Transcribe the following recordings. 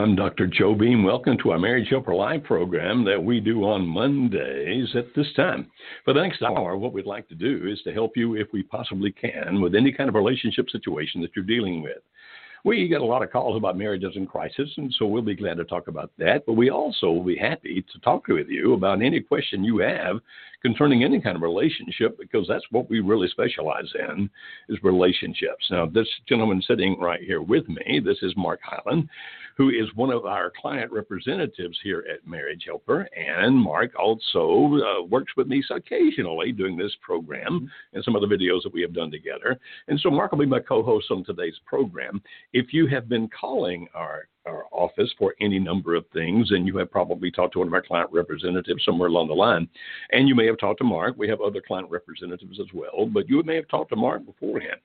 I'm Dr. Joe Beam. Welcome to our Marriage Helper Live program that we do on Mondays at this time. For the next hour, what we'd like to do is to help you, if we possibly can, with any kind of relationship situation that you're dealing with. We get a lot of calls about marriages in crisis, and so we'll be glad to talk about that. But we also will be happy to talk with you about any question you have concerning any kind of relationship, because that's what we really specialize in is relationships. Now, this gentleman sitting right here with me, this is Mark Highland, who is one of our client representatives here at Marriage Helper. And Mark also uh, works with me occasionally doing this program and some of the videos that we have done together. And so Mark will be my co-host on today's program. If you have been calling our our office for any number of things, and you have probably talked to one of our client representatives somewhere along the line, and you may have talked to Mark. We have other client representatives as well, but you may have talked to Mark beforehand.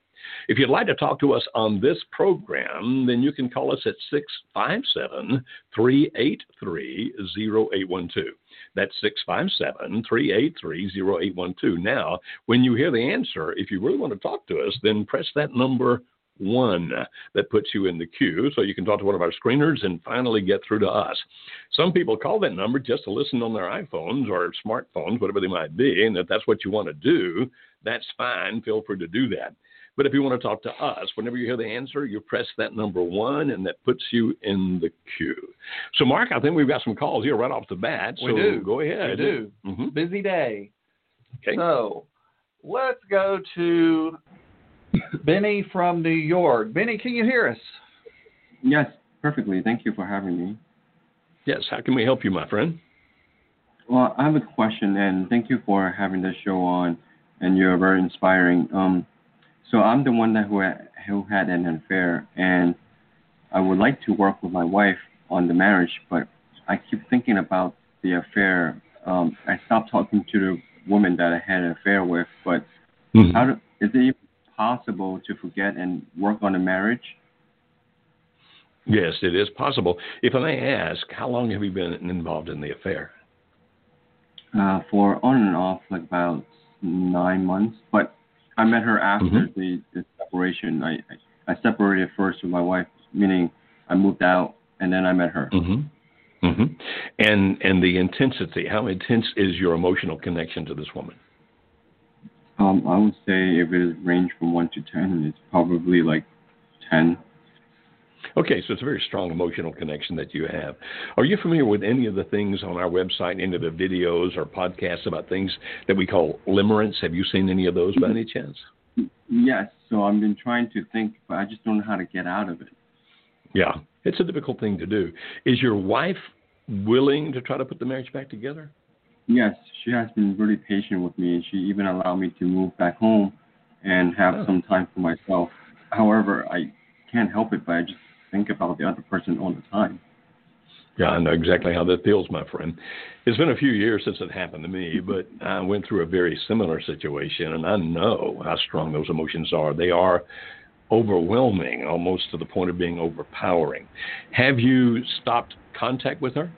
If you'd like to talk to us on this program, then you can call us at 657 383 0812. That's 657 383 0812. Now, when you hear the answer, if you really want to talk to us, then press that number one that puts you in the queue so you can talk to one of our screeners and finally get through to us. Some people call that number just to listen on their iPhones or smartphones, whatever they might be, and if that's what you want to do, that's fine. Feel free to do that. But if you want to talk to us, whenever you hear the answer, you press that number one, and that puts you in the queue. So, Mark, I think we've got some calls here right off the bat. We do. Go ahead. We do. Mm-hmm. Busy day. Okay. So let's go to Benny from New York. Benny, can you hear us? Yes, perfectly. Thank you for having me. Yes. How can we help you, my friend? Well, I have a question, and thank you for having this show on, and you're very inspiring. Um, so I'm the one that who had, who had an affair, and I would like to work with my wife on the marriage, but I keep thinking about the affair. Um, I stopped talking to the woman that I had an affair with, but Mhm. how do, is it even possible to forget and work on a marriage? Yes, it is possible. If I may ask, how long have you been involved in the affair? Uh, for on and off, like about nine months. But I met her after Mhm. the, the separation. I, I I separated first with my wife, meaning I moved out and then I met her. Mm-hmm. Mm-hmm. And and the intensity. How intense is your emotional connection to this woman? Um, I would say if it is range from one to ten, it's probably like ten. Okay, so it's a very strong emotional connection that you have. Are you familiar with any of the things on our website, any of the videos or podcasts about things that we call limerence? Have you seen any of those by any chance? Yes. So I've been trying to think, but I just don't know how to get out of it. Yeah, it's a difficult thing to do. Is your wife willing to try to put the marriage back together? Yes, she has been really patient with me, and she even allowed me to move back home and have Oh. some time for myself. However, I can't help it, but I just think about the other person all the time. Yeah, I know exactly how that feels, my friend. It's been a few years since it happened to me, but I went through a very similar situation, and I know how strong those emotions are. They are overwhelming, almost to the point of being overpowering. Have you stopped contact with her?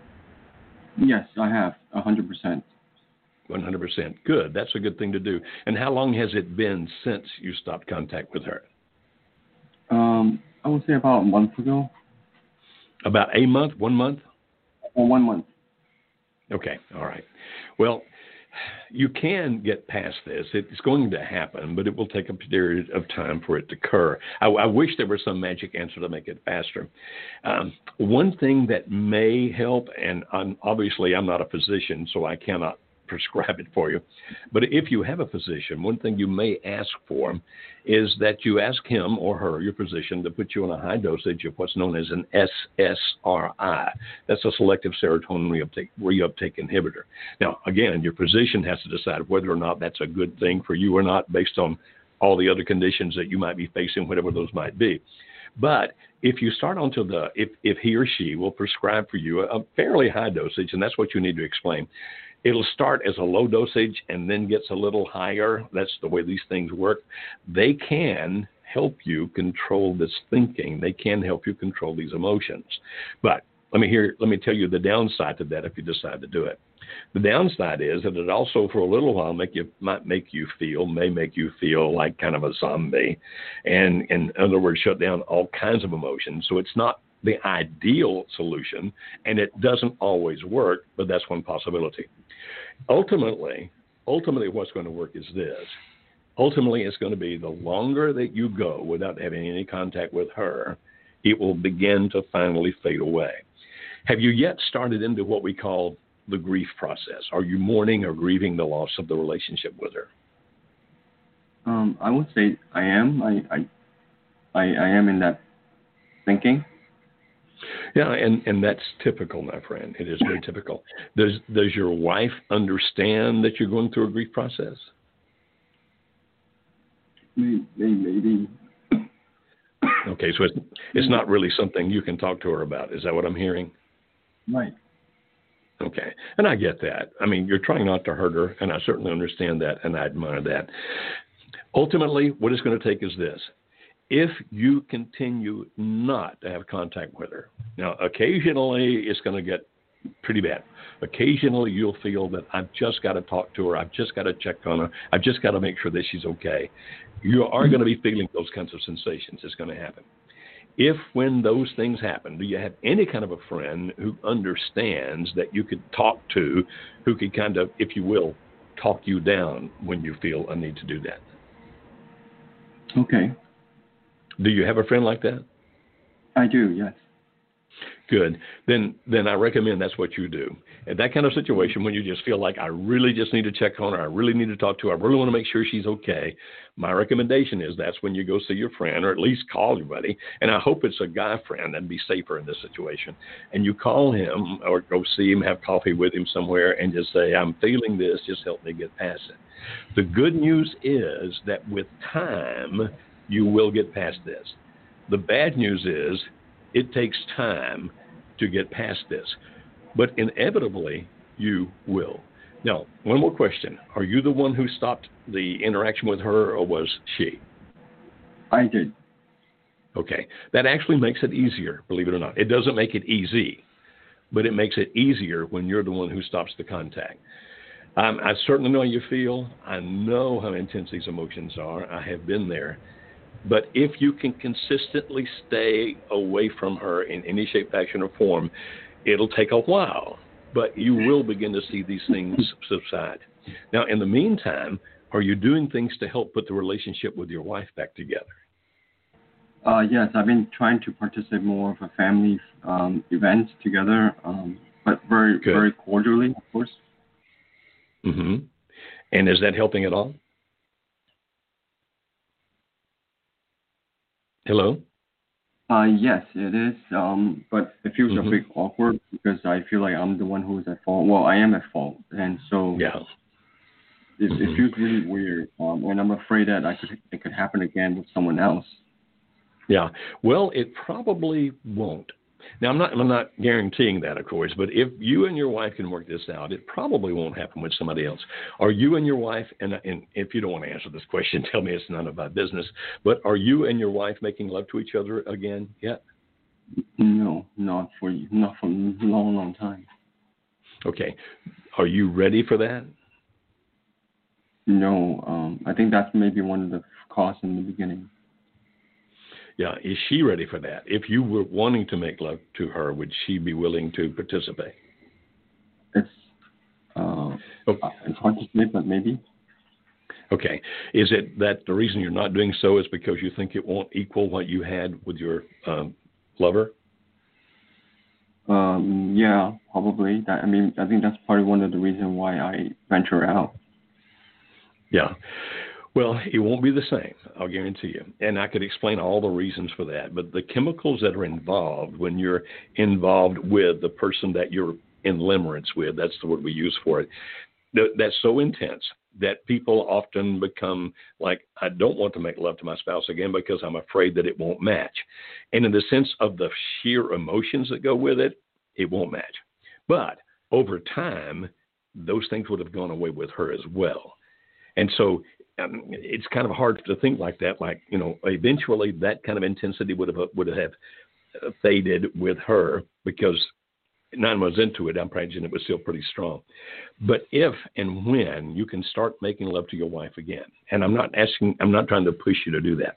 Yes, I have, hundred percent. 100%. Good. That's a good thing to do. And how long has it been since you stopped contact with her? Um, I would say about a month ago, About a month? One month? or one month. Okay, all right. Well, you can get past this. It's going to happen, but it will take a period of time for it to occur. I, I wish there was some magic answer to make it faster. Um, one thing that may help, and I'm, obviously I'm not a physician, so I cannot prescribe it for you. But if you have a physician, one thing you may ask for is that you ask him or her, your physician, to put you on a high dosage of what's known as an SSRI. That's a selective serotonin reuptake, reuptake inhibitor. Now, again, your physician has to decide whether or not that's a good thing for you or not based on all the other conditions that you might be facing, whatever those might be. But if you start onto the, if, if he or she will prescribe for you a, a fairly high dosage, and that's what you need to explain, it'll start as a low dosage and then gets a little higher. That's the way these things work. They can help you control this thinking. They can help you control these emotions. But let me hear let me tell you the downside to that if you decide to do it. The downside is that it also, for a little while, make you might make you feel may make you feel like kind of a zombie, and, and in other words, shut down all kinds of emotions. So it's not the ideal solution, and it doesn't always work, but that's one possibility. Ultimately, ultimately, what's going to work is this. Ultimately, it's going to be the longer that you go without having any contact with her, it will begin to finally fade away. Have you yet started into what we call the grief process? Are you mourning or grieving the loss of the relationship with her? Um, I would say I am. I, I, I, I am in that thinking. Yeah, and, and that's typical, my friend. It is very typical. Does does your wife understand that you're going through a grief process? Maybe. maybe. Okay, so it's it's not really something you can talk to her about. Is that what I'm hearing? Right. Okay. And I get that. I mean, you're trying not to hurt her, and I certainly understand that, and I admire that. Ultimately, what it's going to take is this. If you continue not to have contact with her, now, occasionally it's going to get pretty bad. Occasionally you'll feel that I've just got to talk to her, I've just got to check on her, I've just got to make sure that she's okay. You are going to be feeling those kinds of sensations. It's going to happen if when those things happen, do you have any kind of a friend who understands that you could talk to, who could kind of, if you will, talk you down when you feel a need to do that? Okay. Do you have a friend like that? I do, yes. Good. Then then I recommend that's what you do. In that kind of situation when you just feel like I really just need to check on her, I really need to talk to her, I really want to make sure she's okay, my recommendation is that's when you go see your friend or at least call your buddy. And I hope it's a guy friend that'd be safer in this situation. And you call him or go see him, have coffee with him somewhere and just say, I'm feeling this, just help me get past it. The good news is that with time you will get past this. The bad news is it takes time to get past this, but inevitably you will. Now, one more question. Are you the one who stopped the interaction with her, or was she? I did. Okay. That actually makes it easier, believe it or not. It doesn't make it easy, but it makes it easier when you're the one who stops the contact. Um, I certainly know how you feel. I know how intense these emotions are. I have been there. But if you can consistently stay away from her in any shape, fashion, or form, it'll take a while, but you will begin to see these things subside. Now, in the meantime, are you doing things to help put the relationship with your wife back together? Uh, yes, I've been trying to participate more of a family um, events together, um, but very Good. very cordially, of course. Mm-hmm. And is that helping at all? Hello? Uh, yes, it is. Um, but it feels mm-hmm. a bit awkward because I feel like I'm the one who's at fault. Well, I am at fault, and so yeah, it, mm-hmm. it feels really weird. Um, and I'm afraid that I could it could happen again with someone else. Yeah. Well, it probably won't. Now, I'm not, I'm not guaranteeing that, of course, but if you and your wife can work this out, it probably won't happen with somebody else. Are you and your wife, and, and if you don't want to answer this question, tell me it's none of my business, but are you and your wife making love to each other again yet? No, not for not for a long, long time. Okay. Are you ready for that? No, um, I think that's maybe one of the costs in the beginning. Yeah, is she ready for that? If you were wanting to make love to her, would she be willing to participate? It's uh, okay. it's hard to say, but maybe. Okay. Is it that the reason you're not doing so is because you think it won't equal what you had with your um, lover? Um, yeah, probably. That, I mean, I think that's probably one of the reasons why I venture out. Yeah. Well, it won't be the same, I'll guarantee you. And I could explain all the reasons for that. But the chemicals that are involved when you're involved with the person that you're in limerence with, that's the word we use for it, that's so intense that people often become like, I don't want to make love to my spouse again because I'm afraid that it won't match. And in the sense of the sheer emotions that go with it, it won't match. But over time, those things would have gone away with her as well. And so um, it's kind of hard to think like that. Like you know, eventually that kind of intensity would have would have faded with her because nine months into it, I'm imagining it was still pretty strong. But if and when you can start making love to your wife again, and I'm not asking, I'm not trying to push you to do that,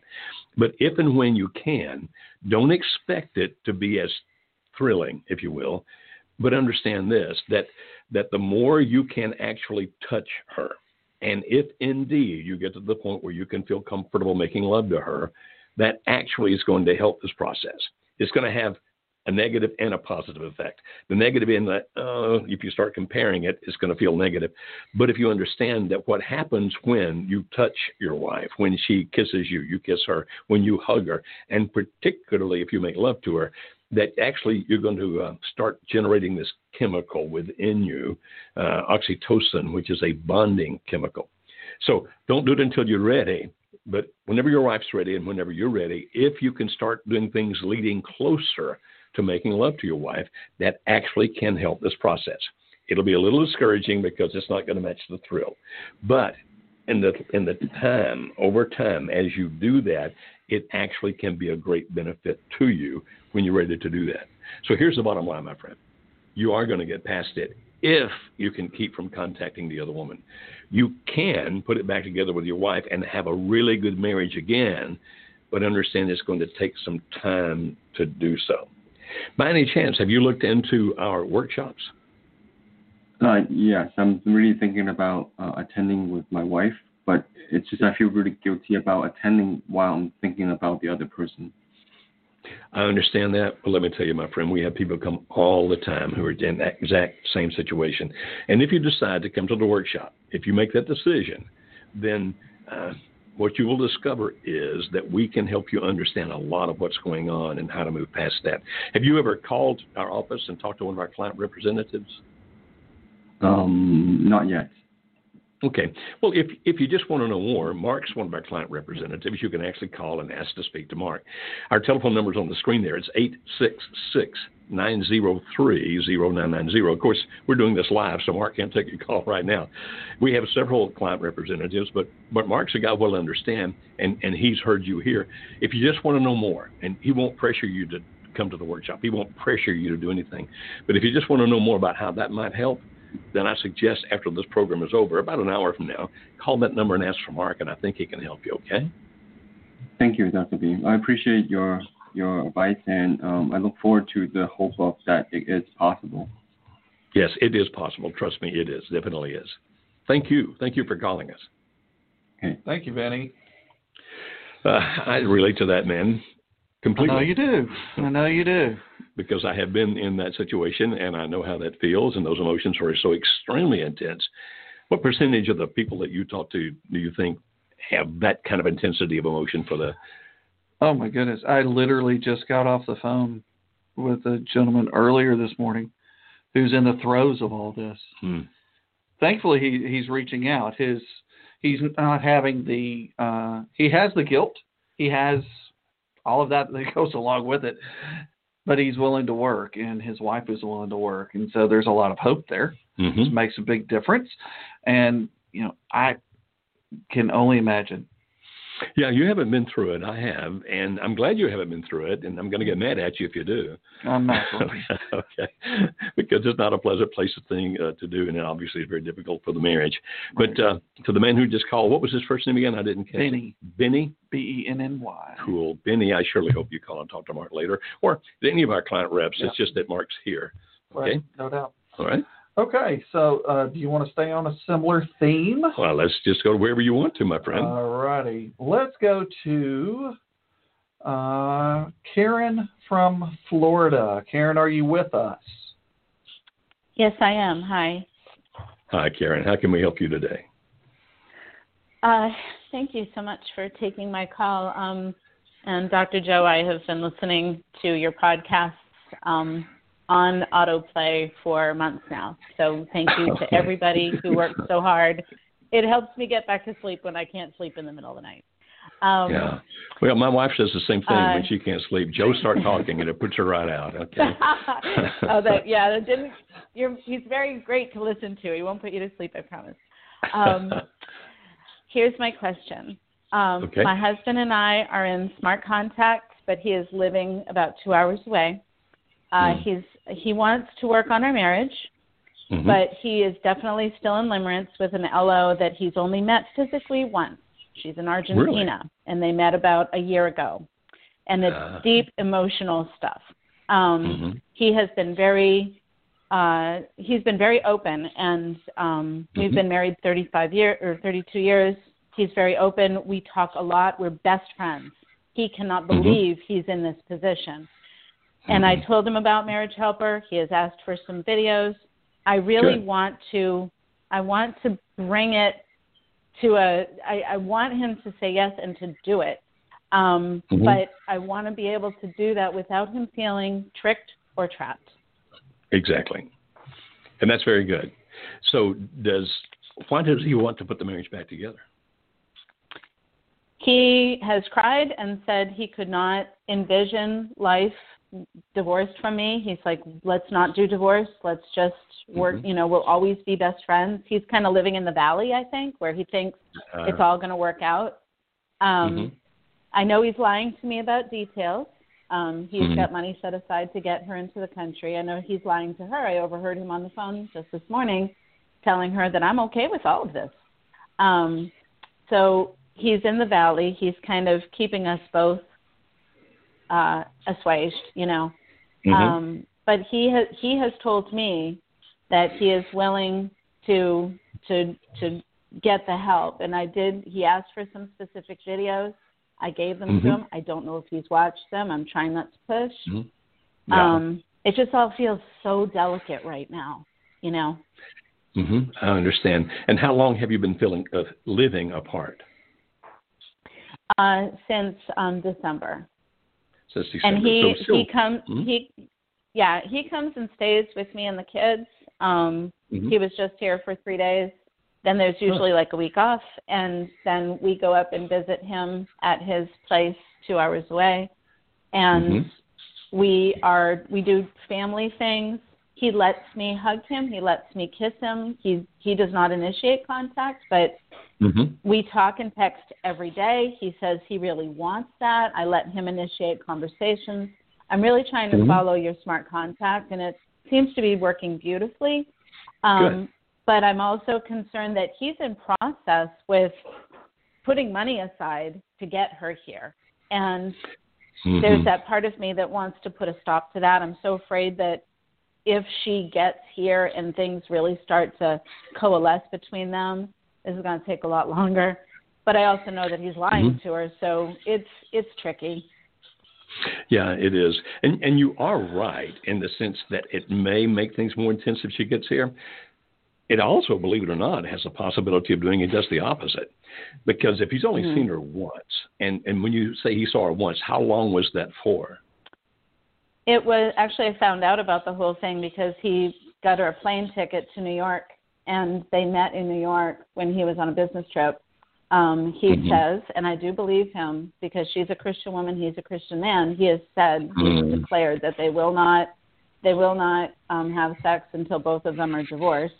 but if and when you can, don't expect it to be as thrilling, if you will, but understand this that that the more you can actually touch her, and if indeed you get to the point where you can feel comfortable making love to her, that actually is going to help this process. It's going to have a negative and a positive effect. The negative in that, uh, if you start comparing it, it's going to feel negative. But if you understand that what happens when you touch your wife, when she kisses you, you kiss her, when you hug her, and particularly if you make love to her, that actually you're going to uh, start generating this chemical within you, uh, oxytocin, which is a bonding chemical. So don't do it until you're ready. But whenever your wife's ready and whenever you're ready, if you can start doing things leading closer to making love to your wife, that actually can help this process. It'll be a little discouraging because it's not going to match the thrill. But in the in the time over time as you do that, it actually can be a great benefit to you when you're ready to do that. So here's the bottom line, my friend. You are going to get past it if you can keep from contacting the other woman. You can put it back together with your wife and have a really good marriage again, but understand it's going to take some time to do so. By any chance, have you looked into our workshops? Uh, yes, I'm really thinking about uh, attending with my wife, but it's just I feel really guilty about attending while I'm thinking about the other person. I understand that, but let me tell you, my friend, we have people come all the time who are in that exact same situation. And if you decide to come to the workshop, if you make that decision, then uh, what you will discover is that we can help you understand a lot of what's going on and how to move past that. Have you ever called our office and talked to one of our client representatives? Um, not yet. Okay. Well, if if you just want to know more, Mark's one of our client representatives. You can actually call and ask to speak to Mark. Our telephone number is on the screen there. It's 866 903 0990. Of course, we're doing this live, so Mark can't take your call right now. We have several client representatives, but, but Mark's a guy will understand, and, and he's heard you here. If you just want to know more, and he won't pressure you to come to the workshop, he won't pressure you to do anything. But if you just want to know more about how that might help, then I suggest after this program is over, about an hour from now, call that number and ask for Mark, and I think he can help you, okay? Thank you, Dr. B. I appreciate your your advice, and um, I look forward to the hope of that it is possible. Yes, it is possible. Trust me, it is. Definitely is. Thank you. Thank you for calling us. Okay. Thank you, Benny. Uh, I relate to that man completely. I know you do. I know you do. Because I have been in that situation and I know how that feels, and those emotions are so extremely intense. What percentage of the people that you talk to do you think have that kind of intensity of emotion for the Oh my goodness! I literally just got off the phone with a gentleman earlier this morning who's in the throes of all this. Hmm. Thankfully, he he's reaching out. His he's not having the uh, he has the guilt. He has all of that that goes along with it, but he's willing to work, and his wife is willing to work, and so there's a lot of hope there. Mm-hmm. This makes a big difference, and you know I can only imagine yeah, you haven't been through it. I have, and I'm glad you haven't been through it. And I'm going to get mad at you if you do. I'm not. okay, because it's not a pleasant place to thing uh, to do, and it obviously it's very difficult for the marriage. But uh, to the man who just called, what was his first name again? I didn't catch. Benny. It. Benny. B E N N Y. Cool, Benny. I surely hope you call and talk to Mark later, or any of our client reps. Yeah. It's just that Mark's here. Okay. Right. No doubt. All right. Okay, so uh, do you want to stay on a similar theme? Well, let's just go wherever you want to, my friend. All righty. Let's go to uh, Karen from Florida. Karen, are you with us? Yes, I am. Hi. Hi, Karen. How can we help you today? Uh, thank you so much for taking my call. Um, and Dr. Joe, I have been listening to your podcasts um, on autoplay for months now. So thank you to everybody who worked so hard. It helps me get back to sleep when I can't sleep in the middle of the night. Um, yeah. Well, my wife says the same thing uh, when she can't sleep. Joe start talking and it puts her right out. Okay. oh, that yeah. That didn't. You're. He's very great to listen to. He won't put you to sleep. I promise. Um, here's my question. Um, Okay. My husband and I are in smart contact, but he is living about two hours away. Uh, Hmm. He's he wants to work on our marriage, Mhm. but he is definitely still in limerence with an LO that he's only met physically once. She's in Argentina, and they met about a year ago, and it's Ah. deep emotional stuff. Um, Mhm. He has been very uh, he's been very open, and um, we've Mhm. been married 35 years or 32 years. He's very open. We talk a lot. We're best friends. He cannot Mhm. believe he's in this position. And I Mhm. told him about Marriage Helper. He has asked for some videos. I really Good. want to I want to bring it to a I, I want him to say yes and to do it. Um, Mhm. but I want to be able to do that without him feeling tricked or trapped. Exactly. And that's very good. So does why does he want to put the marriage back together? He has cried and said he could not envision life divorced from me. He's like, let's not do divorce. Let's just work. Mhm. You know, we'll always be best friends. He's kind of living in the valley, I think, where he thinks Uh, it's all going to work out. Um, Mhm. I know he's lying to me about details. Um, he's Mhm. got money set aside to get her into the country. I know he's lying to her. I overheard him on the phone just this morning telling her that I'm okay with all of this. Um, so he's in the valley. He's kind of keeping us both uh, assuaged, you know. Mhm. Um, but he has he has told me that he is willing to to to get the help. And I did. He asked for some specific videos. I gave them Mhm. to him. I don't know if he's watched them. I'm trying not to push. Mhm. Yeah. Um, it just all feels so delicate right now, you know. hmm I understand. And how long have you been feeling uh, living apart? Uh, since um, December. Since December. and he so he comes Mhm. he yeah he comes and stays with me and the kids um Mhm. he was just here for three days then there's usually like a week off and then we go up and visit him at his place two hours away and Mhm. we are we do family things he lets me hug him he lets me kiss him he he does not initiate contact but Mhm. we talk and text every day. He says he really wants that. I let him initiate conversations. I'm really trying to Mhm. follow your smart contact, and it seems to be working beautifully. Um, Good. but I'm also concerned that he's in process with putting money aside to get her here. And there's Mhm. that part of me that wants to put a stop to that. I'm so afraid that if she gets here and things really start to coalesce between them, this is going to take a lot longer. But I also know that he's lying Mhm. to her, so it's it's tricky. Yeah, it is. And and you are right in the sense that it may make things more intense if she gets here. It also, believe it or not, has a possibility of doing just the opposite. Because if he's only Mhm. seen her once, and, and when you say he saw her once, how long was that for? It was actually I found out about the whole thing because he got her a plane ticket to New York, and they met in New York when he was on a business trip. Um, he Mhm. says, and I do believe him because she's a Christian woman, he's a Christian man. He has said, he's Mm. declared that they will not, they will not um, have sex until both of them are divorced.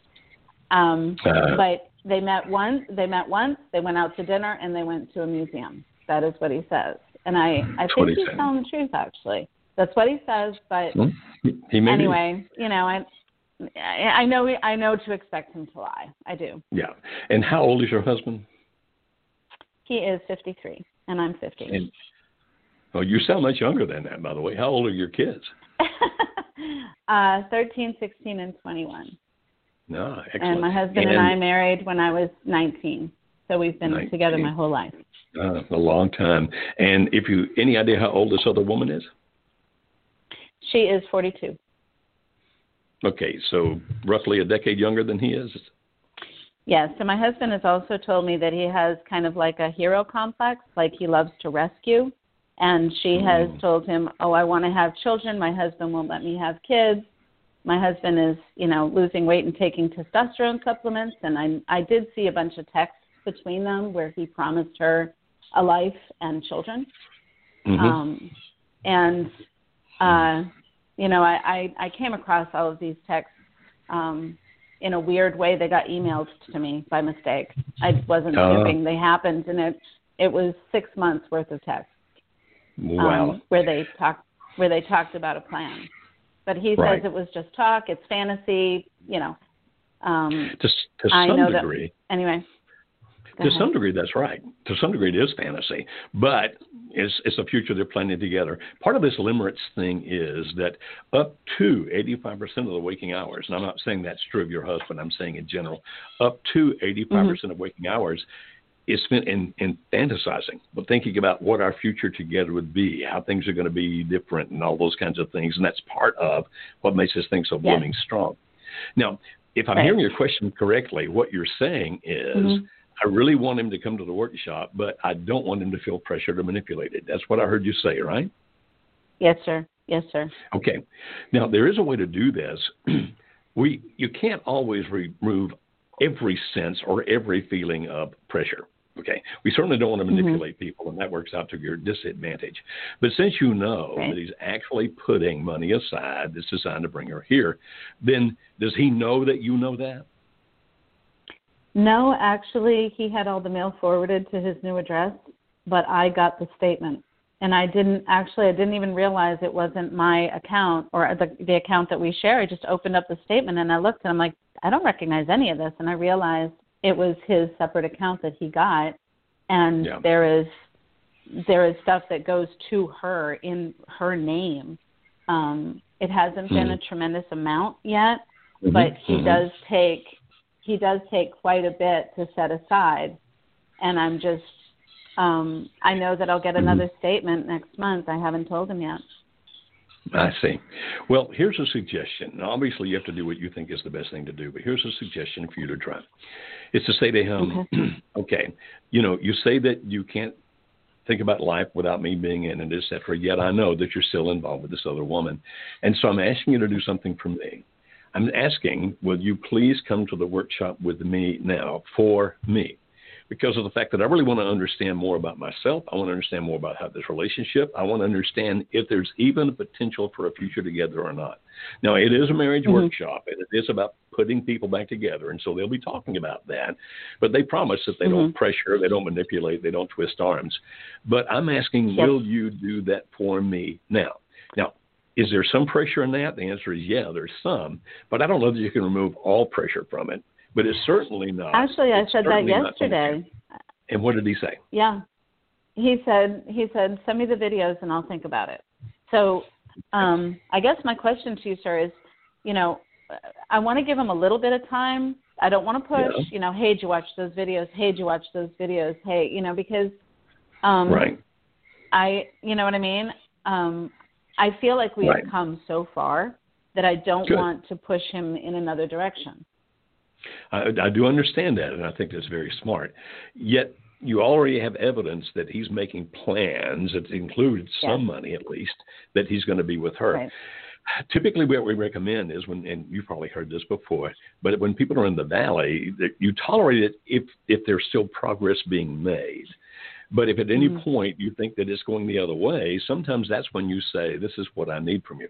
Um, Uh. but they met once. They met once. They went out to dinner and they went to a museum. That is what he says, and I I think he's telling the truth. Actually, that's what he says. But? He may be. anyway, you know, I I know I know to expect him to lie. I do. Yeah. And how old is your husband? He is 53, and I'm 50. And oh, you sound much younger than that, by the way. How old are your kids? uh, 13, 16, and 21. No, excellent. And my husband and, I married when I was 19, so we've been 19. together my whole life. Uh, a long time. And if you any idea how old this other woman is? She is 42. Okay, so roughly a decade younger than he is. Yes, so my husband has also told me that he has kind of like a hero complex, like he loves to rescue. And she has Mm. told him, Oh, I want to have children. My husband won't let me have kids. my husband is, you know, losing weight and taking testosterone supplements, and I I did see a bunch of texts between them where he promised her a life and children. Mhm. Um, and uh, you know, I, I I came across all of these texts um, in a weird way. They got emailed to me by mistake. I wasn't Oh. shipping. They happened, and it it was six months worth of text wow. um, where they talked where they talked about a plan. But he Right. says it was just talk. It's fantasy. You know. Um, to to I some know that- degree, anyway. To ahead. some degree, that's right. To some degree, it is fantasy, but it's it's a future they're planning together. Part of this limerence thing is that up to 85% of the waking hours, and I'm not saying that's true of your husband. I'm saying in general, up to 85% Mm-hmm. of waking hours is spent in, in fantasizing, but thinking about what our future together would be, how things are going to be different, and all those kinds of things. And that's part of what makes this thing so Yes. blooming strong. Now, if I'm Right. hearing your question correctly, what you're saying is, Mhm. I really want him to come to the workshop, but I don't want him to feel pressure to manipulate it. That's what I heard you say, right? Yes, sir. Yes, sir. Okay. Now there is a way to do this. we you can't always remove every sense or every feeling of pressure. Okay. We certainly don't want to Mhm. manipulate people, and that works out to your disadvantage. But since you know Right. that he's actually putting money aside that's designed to bring her here, then does he know that you know that? No, actually, he had all the mail forwarded to his new address, but I got the statement. And I didn't actually, I didn't even realize it wasn't my account or the, the account that we share. I just opened up the statement and I looked and I'm like, I don't recognize any of this. And I realized it was his separate account that he got. And Yeah. there is there is stuff that goes to her in her name. Um, it hasn't been Mhm. a tremendous amount yet, but he Mhm. does take he does take quite a bit to set aside and i'm just um i know that i'll get Mm-hmm. another statement next month i haven't told him yet I see. Well, here's a suggestion. Now, obviously, you have to do what you think is the best thing to do, but here's a suggestion for you to try. It's to say to him, okay, you know, you say that you can't think about life without me being in it, et cetera, yet I know that you're still involved with this other woman. And so I'm asking you to do something for me. I'm asking, will you please come to the workshop with me now for me? because of the fact that I really want to understand more about myself. I want to understand more about how this relationship. I want to understand if there's even a potential for a future together or not. Now, it is a marriage Mhm. workshop, and it is about putting people back together, and so they'll be talking about that. But they promise that they don't pressure, they don't manipulate, they don't twist arms. But I'm asking, Yep. will you do that for me now? Now, is there some pressure in that? The answer is yeah, there's some, but I don't know that you can remove all pressure from it. But it's certainly not. actually i said that certainly not something- yesterday And what did he say? yeah he said he said send me the videos and i'll think about it so um i guess my question to you sir is you know i want to give him a little bit of time i don't want to push Yeah. you know hey did you watch those videos hey did you watch those videos hey you know because um right. I, you know what I mean? Um, I feel like we Right. have come so far that I don't Good. want to push him in another direction. I, I do understand that, and I think that's very smart. Yet you already have evidence that he's making plans that include some money at least that he's going to be with her. Right. Typically, what we recommend is when, and you've probably heard this before, but when people are in the valley, you tolerate it if if there's still progress being made. But if at any Mhm. point you think that it's going the other way, sometimes that's when you say, "This is what I need from you."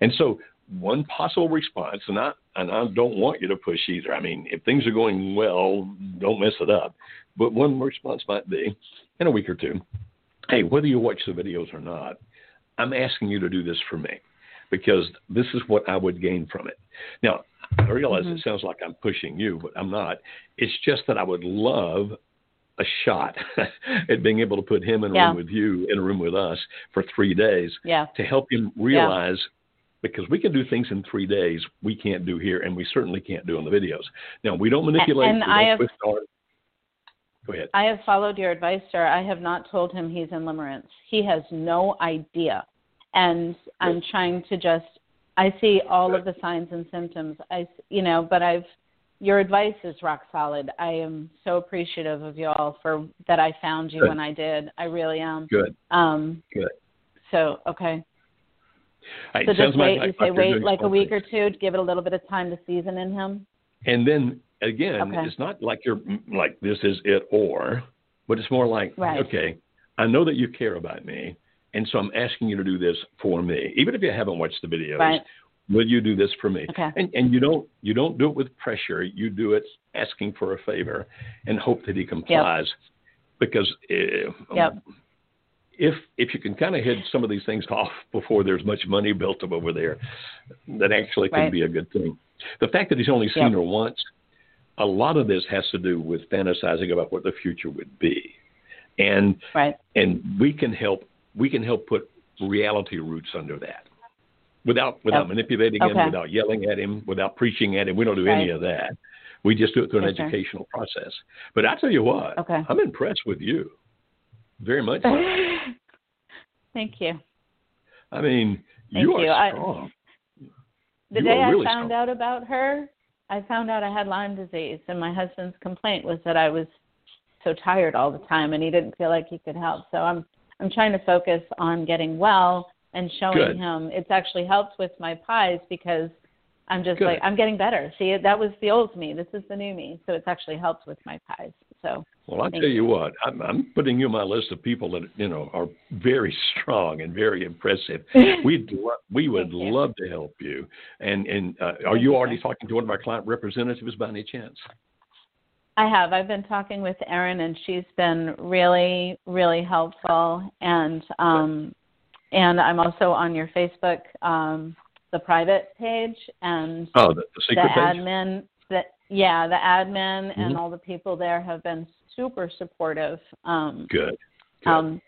And so, one possible response, and I and I don't want you to push either. I mean, if things are going well, don't mess it up. But one response might be, in a week or two, "Hey, whether you watch the videos or not, I'm asking you to do this for me." because this is what I would gain from it. Now, I realize Mhm. it sounds like I'm pushing you, but I'm not. It's just that I would love a shot at being able to put him in a Yeah. room with you, in a room with us for three days Yeah. to help him realize because we can do things in three days we can't do here, and we certainly can't do in the videos. Now, we don't manipulate. and we I have- Go ahead. I have followed your advice, sir. I have not told him he's in limerence. He has no idea. And I'm trying to just, I see all of the signs and symptoms. I, you know, but I've, your advice is rock solid. I am so appreciative of you all for that I found you Good. when I did. I really am. Good. Um, Good. So, okay. It So just wait. you say wait like a week things. or two to give it a little bit of time to season in him. And then again, Okay. it's not like you're like this is it or, but it's more like Right. okay, I know that you care about me, and so I'm asking you to do this for me, even if you haven't watched the videos. Right. Will you do this for me? Okay. And and you don't you don't do it with pressure. You do it asking for a favor, and hope that he complies. Because uh, Yep. if if you can kind of head some of these things off before there's much money built up over there, that actually can Right. be a good thing. The fact that he's only seen Yep. her once, a lot of this has to do with fantasizing about what the future would be, and Right. and we can help we can help put reality roots under that without without Yep. manipulating him, Okay. without yelling at him, without preaching at him. We don't do any of that. We just do it through an educational process. But I tell you what, Okay. I'm impressed with you, very much. so. Thank you. I mean, Thank you are you. I- strong. The You day are I found strong. out about her, I found out I had Lyme disease, and my husband's complaint was that I was so tired all the time, and he didn't feel like he could help. So I'm I'm trying to focus on getting well and showing Good. him. It's actually helped with my pies because I'm just Good. like I'm getting better. See, that was the old me. This is the new me. So it's actually helped with my pies. So Well, I Thank tell you what, I'm, I'm putting you on my list of people that you know are very strong and very impressive. We'd lo- we would Thank you. love to help you. And and uh, are you, already talking to one of our client representatives by any chance? I have. I've been talking with Erin, and she's been really, really helpful. And um, and I'm also on your Facebook, um, the private page, and Oh, the, the the page. admin. That yeah, the admin and Mhm. all the people there have been super supportive. Um, Good. Good. um,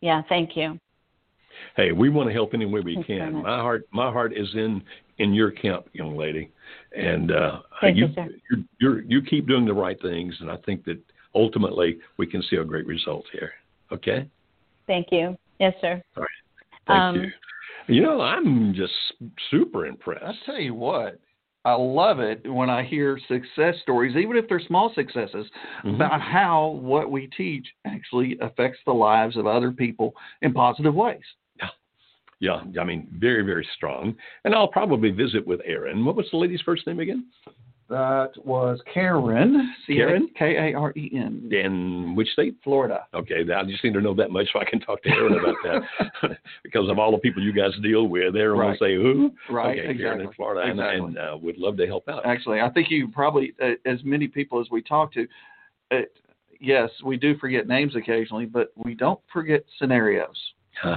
yeah, thank you. hey, we want to help any way we Thanks can. My heart, my heart is in in your camp, young lady, and uh, you, you, you're, you keep doing the right things, and I think that ultimately we can see a great result here. Okay. Thank you. Yes, sir. All right. Thank Um, you. You know, I'm just super impressed. I tell you what, I love it when I hear success stories, even if they're small successes, Mhm. about how what we teach actually affects the lives of other people in positive ways. Yeah, yeah I mean, very, very strong. And I'll probably visit with Erin. What was the lady's first name again? That was Karen. Karen? K A R E N. In which state? Florida. Okay, I just need to know that much so I can talk to Erin about that. because of all the people you guys deal with, will Right. say, who? Right, Okay, Karen in Florida. And, Exactly. and uh, would love to help out. Actually, I think you probably, uh, as many people as we talk to, uh, yes, we do forget names occasionally, but we don't forget scenarios. Huh.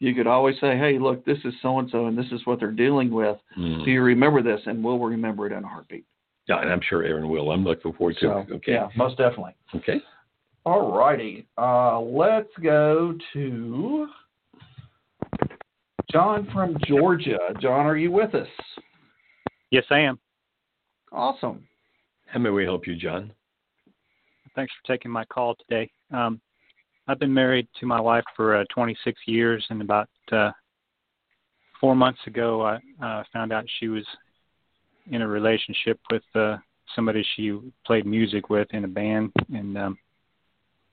You could always say, hey, look, this is so and so, and this is what they're dealing with. Mm. Do you remember this? And we'll remember it in a heartbeat. Yeah, and I'm sure Erin will. I'm looking forward to So, it. Okay. yeah, most definitely. Okay. All righty. Uh, let's go to John from Georgia. John, are you with us? Yes, I am. Awesome. How may we help you, John? Thanks for taking my call today. Um, I've been married to my wife for uh, 26 years, and about uh, four months ago, I uh, found out she was in a relationship with uh, somebody she played music with in a band, and um,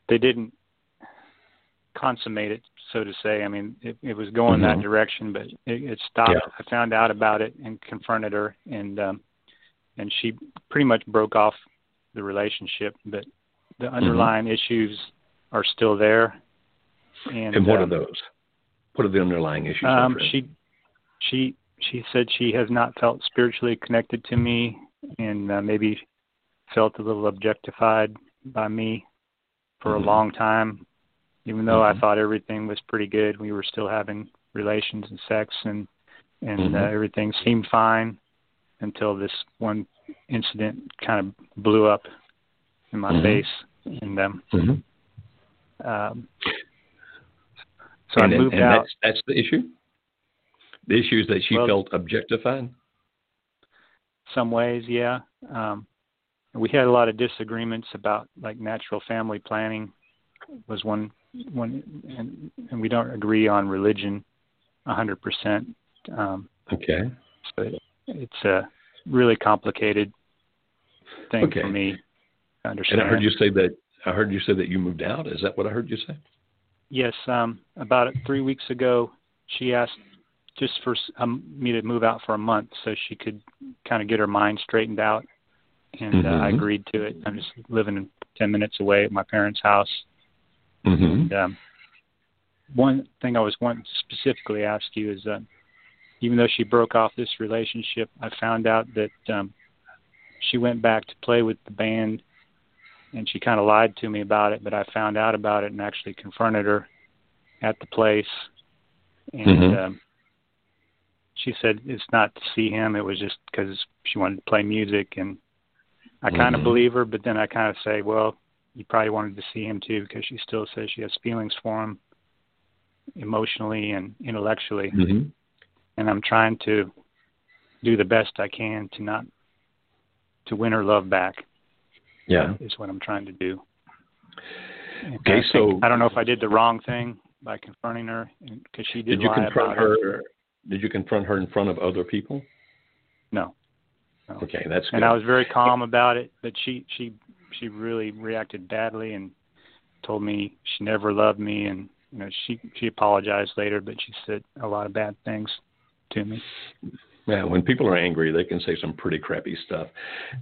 they didn't consummate it, so to say. I mean, it, it was going Mhm. that direction, but it, it stopped. Yeah. I found out about it and confronted her, and um, and she pretty much broke off the relationship. But the Mm-hmm. underlying issues are still there. And, And what are um, those? What are the underlying issues? um, she she she said she has not felt spiritually connected to me, and uh, maybe felt a little objectified by me for Mhm. a long time. Even though Mhm. I thought everything was pretty good, we were still having relations and sex, and and Mhm. uh, everything seemed fine until this one incident kind of blew up in my Mhm. face, and um, Mhm. Um, so and, I moved and out. That's, that's the issue. The issue is that she Well- felt objectified. some ways, yeah. Um, we had a lot of disagreements about like natural family planning was one one, and, and we don't agree on religion a hundred percent. Um, Okay. so it, it's a really complicated thing Okay. for me to understand. And I heard you say that. I heard you say that you moved out. Is that what I heard you say? Yes, um, about three weeks ago, she asked just for um, me to move out for a month so she could kind of get her mind straightened out. And mm-hmm. uh, I agreed to it. I'm just living 10 minutes away at my parents' house. Mm-hmm. And, um, one thing I was wanting to specifically ask you is uh, even though she broke off this relationship, I found out that um, she went back to play with the band and she kind of lied to me about it, but I found out about it and actually confronted her at the place. And mm-hmm. um, she said it's not to see him; it was just because she wanted to play music. And I kind of mm-hmm. believe her, but then I kind of say, well, you probably wanted to see him too, because she still says she has feelings for him, emotionally and intellectually. Mm-hmm. And I'm trying to do the best I can to not to win her love back. Yeah, is what I'm trying to do. okay, I so I don't know if I did the wrong thing by confronting her because she did. Did you confront her? Did you confront her in front of other people? No. no. Okay, that's good. And I was very calm about it, but she she she really reacted badly and told me she never loved me, and you know she she apologized later, but she said a lot of bad things to me. Yeah, when people are angry, they can say some pretty crappy stuff.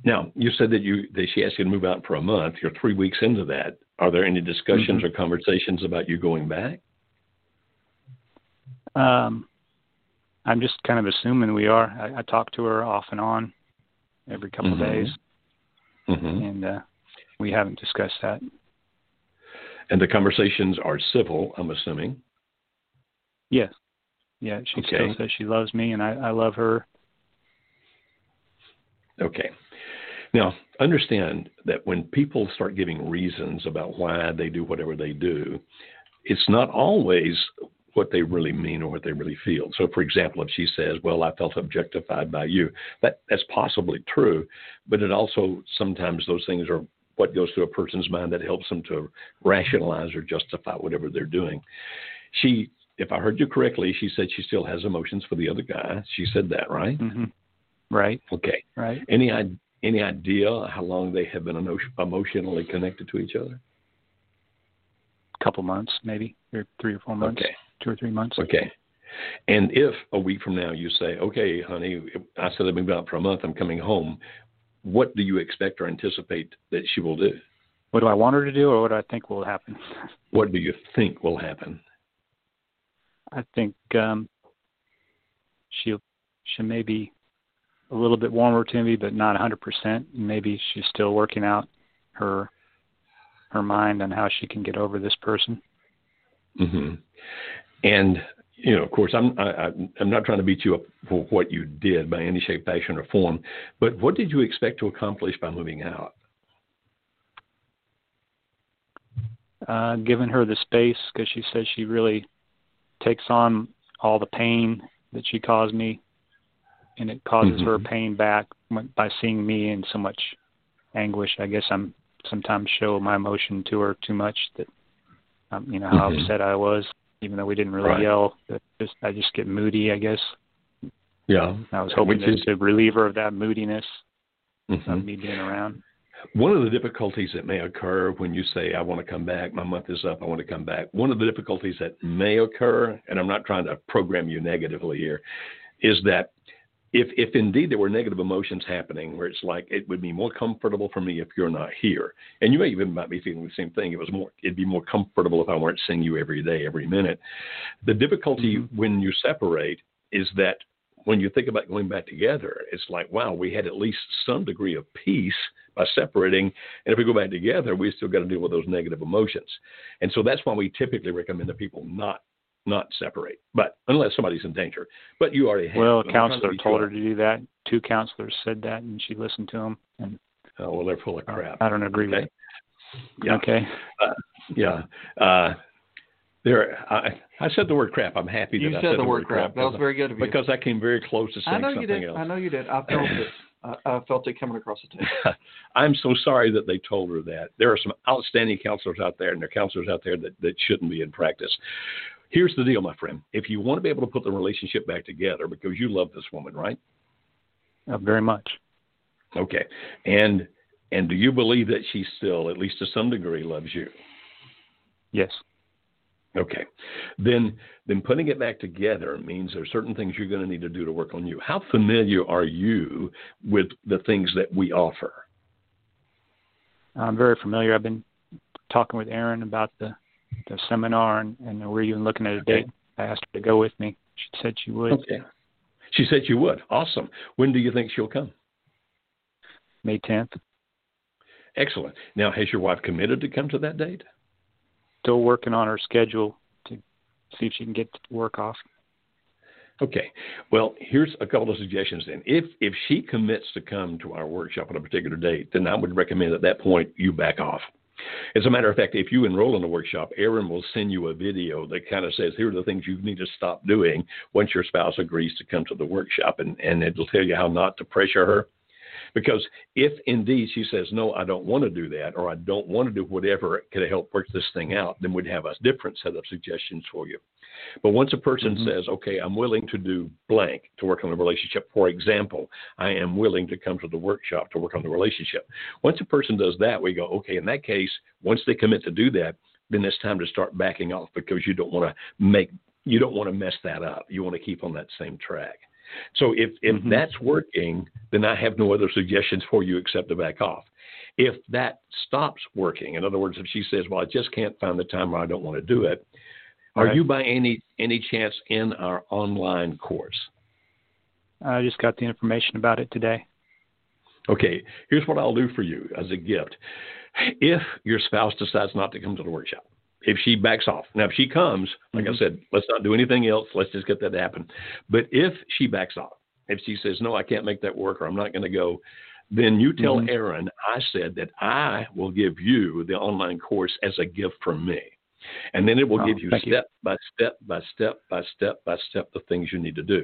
Now, you said that you that she asked you to move out for a month. You're three weeks into that. Are there any discussions mm-hmm. or conversations about you going back? Um, I'm just kind of assuming we are. I, I talk to her off and on every couple mm-hmm. of days, mm-hmm. and uh, we haven't discussed that. And the conversations are civil, I'm assuming. Yes. Yeah, she okay. still says she loves me, and I, I love her. Okay. Now, understand that when people start giving reasons about why they do whatever they do, it's not always what they really mean or what they really feel. So, for example, if she says, "Well, I felt objectified by you," that that's possibly true, but it also sometimes those things are what goes through a person's mind that helps them to rationalize or justify whatever they're doing. She, if I heard you correctly, she said she still has emotions for the other guy. She said that, right? Mm-hmm. Right. Okay. Right. Any any idea how long they have been emotionally connected to each other? A couple months, maybe, or three or four months. Okay. Two or three months. Okay. And if a week from now you say, "Okay, honey, I said I've been out for a month. I'm coming home," what do you expect or anticipate that she will do? What do I want her to do, or what do I think will happen? What do you think will happen? I think um, she'll she may be a little bit warmer to me, but not 100%. Maybe she's still working out her her mind on how she can get over this person. Mm-hmm. And you know, of course, I'm I, I'm not trying to beat you up for what you did by any shape, fashion, or form, but what did you expect to accomplish by moving out? Uh, giving her the space because she says she really takes on all the pain that she caused me and it causes mm-hmm. her pain back by seeing me in so much anguish. I guess I'm sometimes show my emotion to her too much that um, you know how mm-hmm. upset I was, even though we didn't really right. yell. Just I just get moody, I guess. Yeah, I was hoping is, to relieve her of that moodiness mm-hmm. of me being around. One of the difficulties that may occur when you say, I want to come back, my month is up, I want to come back, one of the difficulties that may occur, and I'm not trying to program you negatively here, is that if if indeed there were negative emotions happening where it's like it would be more comfortable for me if you're not here. And you may even might be feeling the same thing. It was more it'd be more comfortable if i weren't seeing you every day every minute. The difficulty mm-hmm. when you separate is that when you think about going back together it's like wow we had at least some degree of peace by separating and if we go back together we still got to deal with those negative emotions and so that's why we typically recommend that people not not separate, but unless somebody's in danger. But you already have. Well, a counselor told her to do that. Two counselors said that, and she listened to them. And oh well, they're full of crap. I don't agree okay. with it. Yeah. Okay. Uh, yeah. Uh, there, I, I said the word crap. I'm happy that you I said, said the word crap. That was very good of you. Because I came very close to saying I know something you did. else. I know you did. I felt it. I, I felt it coming across the table. I'm so sorry that they told her that. There are some outstanding counselors out there, and there are counselors out there that, that shouldn't be in practice. Here's the deal, my friend. If you want to be able to put the relationship back together because you love this woman, right? Uh, very much. Okay. And and do you believe that she still, at least to some degree, loves you? Yes. Okay. Then then putting it back together means there's certain things you're going to need to do to work on you. How familiar are you with the things that we offer? I'm very familiar. I've been talking with Erin about the the seminar and, and we're even looking at a date. I asked her to go with me. She said she would. Okay. She said she would. Awesome. When do you think she'll come? May 10th. Excellent. Now, has your wife committed to come to that date? Still working on her schedule to see if she can get work off. Okay. Well, here's a couple of suggestions then. If if she commits to come to our workshop on a particular date, then I would recommend at that point you back off. As a matter of fact, if you enroll in the workshop, Erin will send you a video that kind of says, here are the things you need to stop doing once your spouse agrees to come to the workshop, and, and it'll tell you how not to pressure her because if indeed she says, no, I don't want to do that, or I don't want to do whatever could help work this thing out, then we'd have a different set of suggestions for you. But once a person mm-hmm. says, okay, I'm willing to do blank to work on the relationship, for example, I am willing to come to the workshop to work on the relationship. Once a person does that, we go, okay, in that case, once they commit to do that, then it's time to start backing off because you don't want to make you don't want to mess that up. You want to keep on that same track. So if, if mm-hmm. that's working, then I have no other suggestions for you except to back off. If that stops working, in other words, if she says, "Well, I just can't find the time or I don't want to do it," are right. you by any any chance in our online course? I just got the information about it today. Okay, here's what I'll do for you as a gift. If your spouse decides not to come to the workshop, if she backs off. Now, if she comes, like mm-hmm. I said, let's not do anything else. Let's just get that to happen. But if she backs off, if she says, no, I can't make that work or I'm not going to go, then you tell mm-hmm. Erin, I said that I will give you the online course as a gift from me. And then it will oh, give you step you. by step by step by step by step the things you need to do.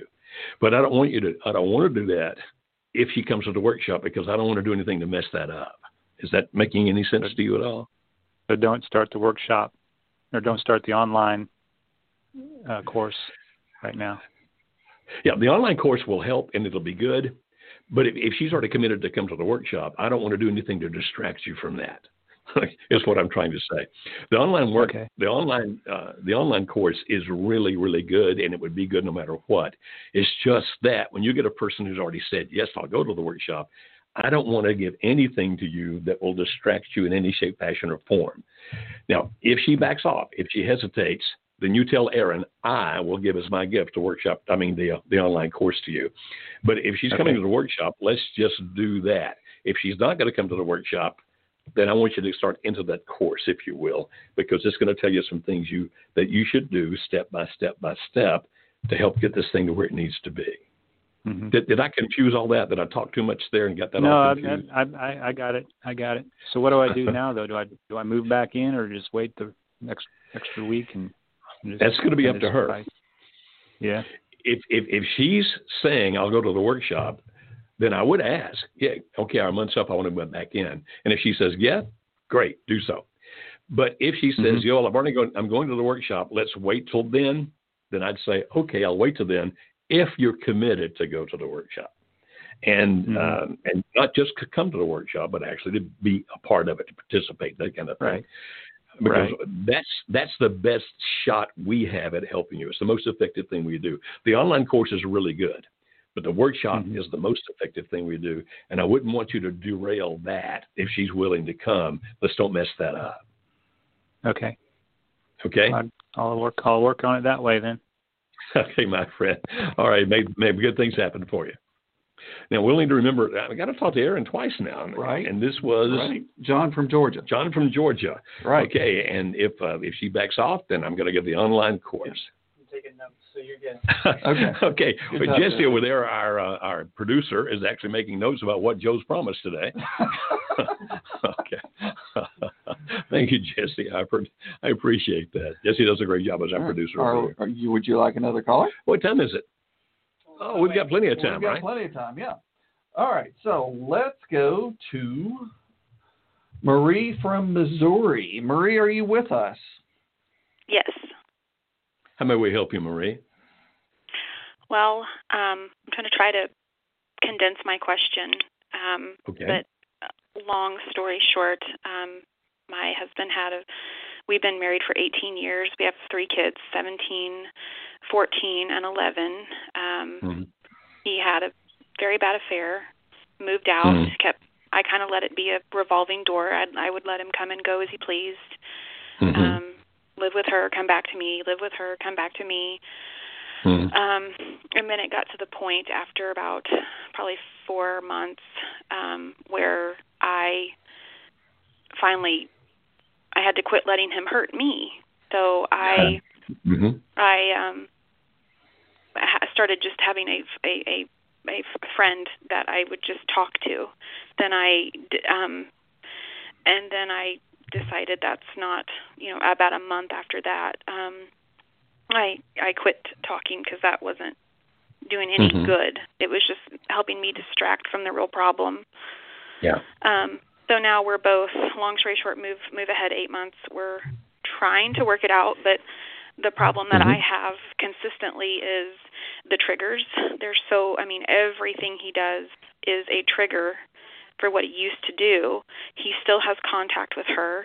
But I don't want you to, I don't want to do that if she comes to the workshop because I don't want to do anything to mess that up. Is that making any sense to you at all? So don't start the workshop or don't start the online uh, course right now. Yeah, the online course will help and it'll be good. But if, if she's already committed to come to the workshop, I don't want to do anything to distract you from that. is what I'm trying to say. The online work, okay. the online, uh, the online course is really, really good, and it would be good no matter what. It's just that when you get a person who's already said yes, I'll go to the workshop, I don't want to give anything to you that will distract you in any shape, fashion, or form. Now, if she backs off, if she hesitates, then you tell Erin, I will give as my gift the workshop, I mean, the, the online course to you. But if she's okay. coming to the workshop, let's just do that. If she's not going to come to the workshop, then I want you to start into that course, if you will, because it's going to tell you some things you that you should do step by step by step to help get this thing to where it needs to be. Mm-hmm. Did, did I confuse all that? Did I talk too much there and got that no, all confused? I, I, I got it. I got it. So what do I do now though? Do I do I move back in or just wait the next extra week and? and That's going to be up to her. Yeah. If if if she's saying I'll go to the workshop, then I would ask, yeah, okay, our month's up. I want to go back in. And if she says yeah, great, do so. But if she says, mm-hmm. yo, I'm already going, I'm going to the workshop. Let's wait till then. Then I'd say, okay, I'll wait till then if you're committed to go to the workshop and mm-hmm. um, and not just to come to the workshop, but actually to be a part of it, to participate, that kind of thing. Right. Because right. that's that's the best shot we have at helping you. It's the most effective thing we do. The online course is really good, but the workshop mm-hmm. is the most effective thing we do. And I wouldn't want you to derail that if she's willing to come. Let's don't mess that up. Okay. Okay. I'll work. I'll work on it that way then. okay, my friend. All right, maybe, maybe good things happen for you. Now, we'll need to remember, I got to talk to Erin twice now. Right. And this was right. John from Georgia. John from Georgia. Right. Okay. And if uh, if she backs off, then I'm going to give the online course. I'm taking notes, so you're good. okay. okay. Good but Jesse over there, our uh, our producer, is actually making notes about what Joe's promised today. okay. Thank you, Jesse. I, I appreciate that. Jesse does a great job as our producer. Are, are you, would you like another caller? What time is it? Oh, we've got plenty of time, we've got right? Plenty of time, yeah. All right, so let's go to Marie from Missouri. Marie, are you with us? Yes. How may we help you, Marie? Well, um, I'm trying to try to condense my question. Um, okay. But uh, long story short, um, my husband had a we've been married for 18 years. We have three kids, 17, 14, and 11. Um mm-hmm. he had a very bad affair, moved out, mm-hmm. kept I kind of let it be a revolving door. I I would let him come and go as he pleased. Mm-hmm. Um live with her, come back to me, live with her, come back to me. Mm-hmm. Um, and then it got to the point after about probably four months um, where I finally I had to quit letting him hurt me. So I mm-hmm. I um started just having a a a a friend that I would just talk to. Then I um and then I decided that's not, you know, about a month after that um I I quit talking because that wasn't doing any mm-hmm. good. It was just helping me distract from the real problem. Yeah. Um so now we're both long story short move move ahead 8 months. We're trying to work it out, but the problem that mm-hmm. I have consistently is the triggers. There's so I mean everything he does is a trigger for what he used to do. He still has contact with her.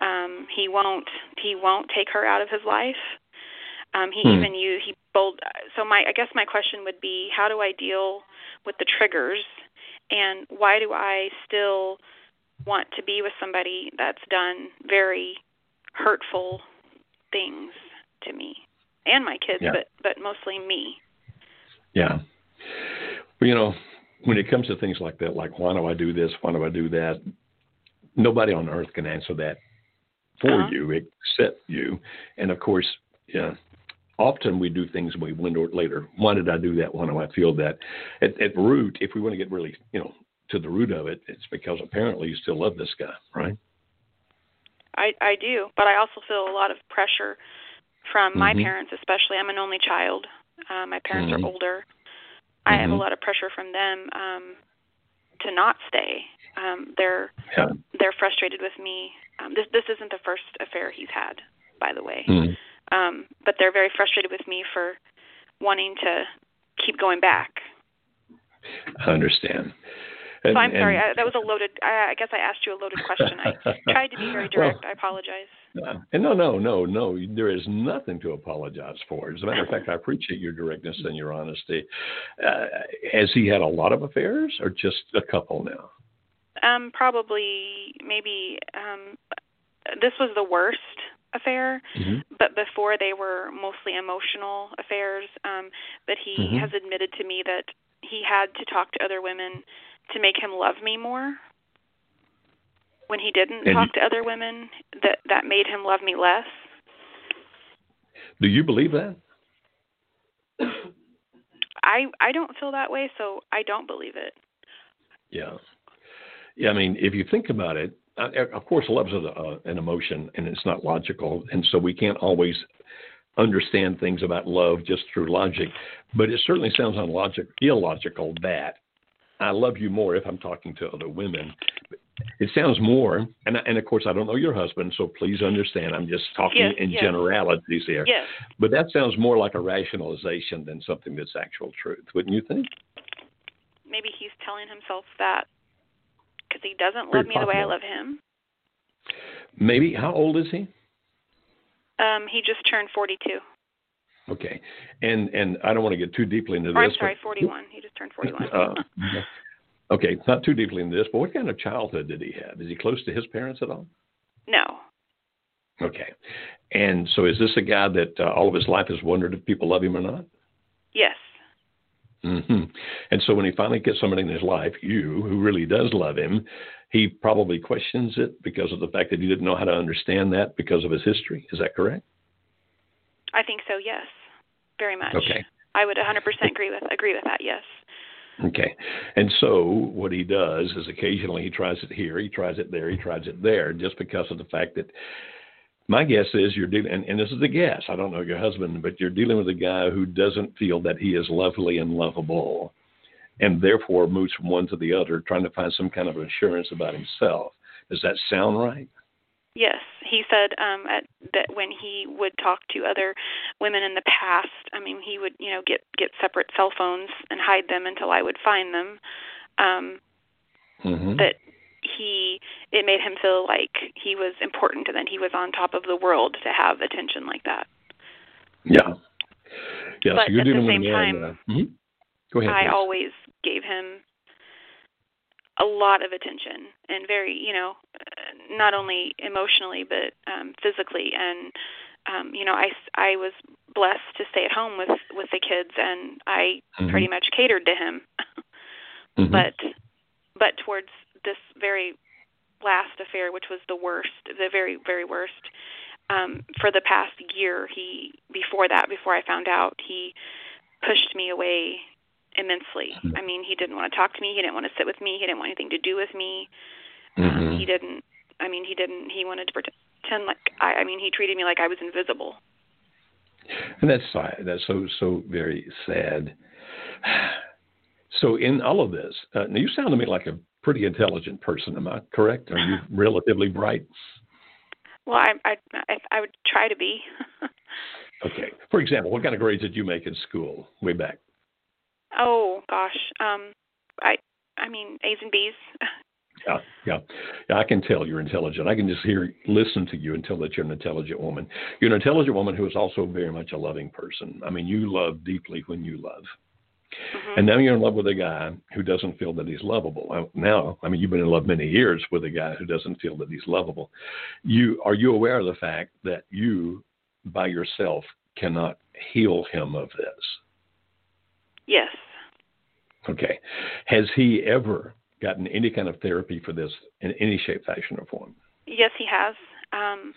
Um he won't he won't take her out of his life. Um, he hmm. even you he bold. So my I guess my question would be, how do I deal with the triggers, and why do I still want to be with somebody that's done very hurtful things to me and my kids, yeah. but but mostly me. Yeah. Well, you know, when it comes to things like that, like why do I do this? Why do I do that? Nobody on earth can answer that for uh-huh. you except you. And of course, yeah, often we do things and we wonder later. Why did I do that? Why do I feel that? At, at root, if we want to get really, you know, to the root of it, it's because apparently you still love this guy, right? I I do, but I also feel a lot of pressure from mm-hmm. my parents, especially. I'm an only child. Uh, my parents mm-hmm. are older. I mm-hmm. have a mm-hmm. lot of pressure from them um, to not stay. Um, they're yeah. they're frustrated with me. Um, this this isn't the first affair he's had, by the way. Mm-hmm. Um, but they're very frustrated with me for wanting to keep going back. I understand. And, so I'm sorry. I, that was a loaded. I, I, guess I asked you a loaded question. I tried to be very direct. Well, I apologize. Uh, and no, no, no, no. There is nothing to apologize for. As a matter of fact, I appreciate your directness and your honesty. Uh, has he had a lot of affairs, or just a couple now? Um, probably, maybe. Um, this was the worst affair, mm-hmm. but before they were mostly emotional affairs. Um, but he mm-hmm. has admitted to me that he had to talk to other women to make him love me more. When he didn't and talk to other women, that that made him love me less. Do you believe that? I I don't feel that way, so I don't believe it. Yeah. Yeah, I mean, if you think about it, uh, of course, love is a, an emotion and it's not logical, and so we can't always understand things about love just through logic. But it certainly sounds unlogic, illogical that I love you more if I'm talking to other women. It sounds more, and and of course I don't know your husband, so please understand I'm just talking yes, in yes. generalities here. Yes. But that sounds more like a rationalization than something that's actual truth, wouldn't you think? Maybe he's telling himself that because he doesn't love me the way I love him. Maybe. How old is he? Um, he just turned 42. Okay, and and I don't want to get too deeply into or, this. I'm sorry, but, 41. He just turned 41. Uh, okay, not too deeply into this, but what kind of childhood did he have? Is he close to his parents at all? No. Okay, and so is this a guy that uh, all of his life has wondered if people love him or not? Yes. Mm-hmm. And so when he finally gets somebody in his life, you, who really does love him, he probably questions it because of the fact that he didn't know how to understand that because of his history. Is that correct? I think so. Yes, very much. Okay. I would 100% agree with agree with that. Yes. Okay. And so what he does is occasionally he tries it here, he tries it there, he tries it there, just because of the fact that my guess is you're dealing, and, and this is a guess. I don't know your husband, but you're dealing with a guy who doesn't feel that he is lovely and lovable, and therefore moves from one to the other, trying to find some kind of assurance about himself. Does that sound right? Yes, he said um, at, that when he would talk to other women in the past, I mean, he would you know get get separate cell phones and hide them until I would find them. Um, mm-hmm. That he it made him feel like he was important and that he was on top of the world to have attention like that. Yeah. Yeah. But so you're at the same with a man. time, uh, mhm. Go ahead. I please. always gave him a lot of attention and very, you know, not only emotionally but um physically and um you know, I I was blessed to stay at home with with the kids and I Mhm. pretty much catered to him. Mhm. But but towards this very last affair which was the worst, the very very worst um for the past year he before that before I found out he pushed me away immensely. I mean, he didn't want to talk to me. He didn't want to sit with me. He didn't want anything to do with me. Um, Mhm. he didn't. I mean, he didn't. He wanted to pretend like I. I mean, he treated me like I was invisible. And that's sad. That's so so very sad. So in all of this, uh, now you sound to me like a pretty intelligent person. Am I correct? Are you relatively bright? Well, I I I, I would try to be. Okay. For example, what kind of grades did you make in school way back? oh gosh. Um, I I mean A's and B's. Yeah, yeah, yeah. I can tell you're intelligent. I can just hear, listen to you and tell that you're an intelligent woman. You're an intelligent woman who is also very much a loving person. I mean, you love deeply when you love. Mhm. And now you're in love with a guy who doesn't feel that he's lovable. Uh, Now, I mean, you've been in love many years with a guy who doesn't feel that he's lovable. You are you aware of the fact that you, by yourself, cannot heal him of this? Yes. Okay. Has he ever gotten any kind of therapy for this in any shape, fashion, or form? Yes, he has. Um,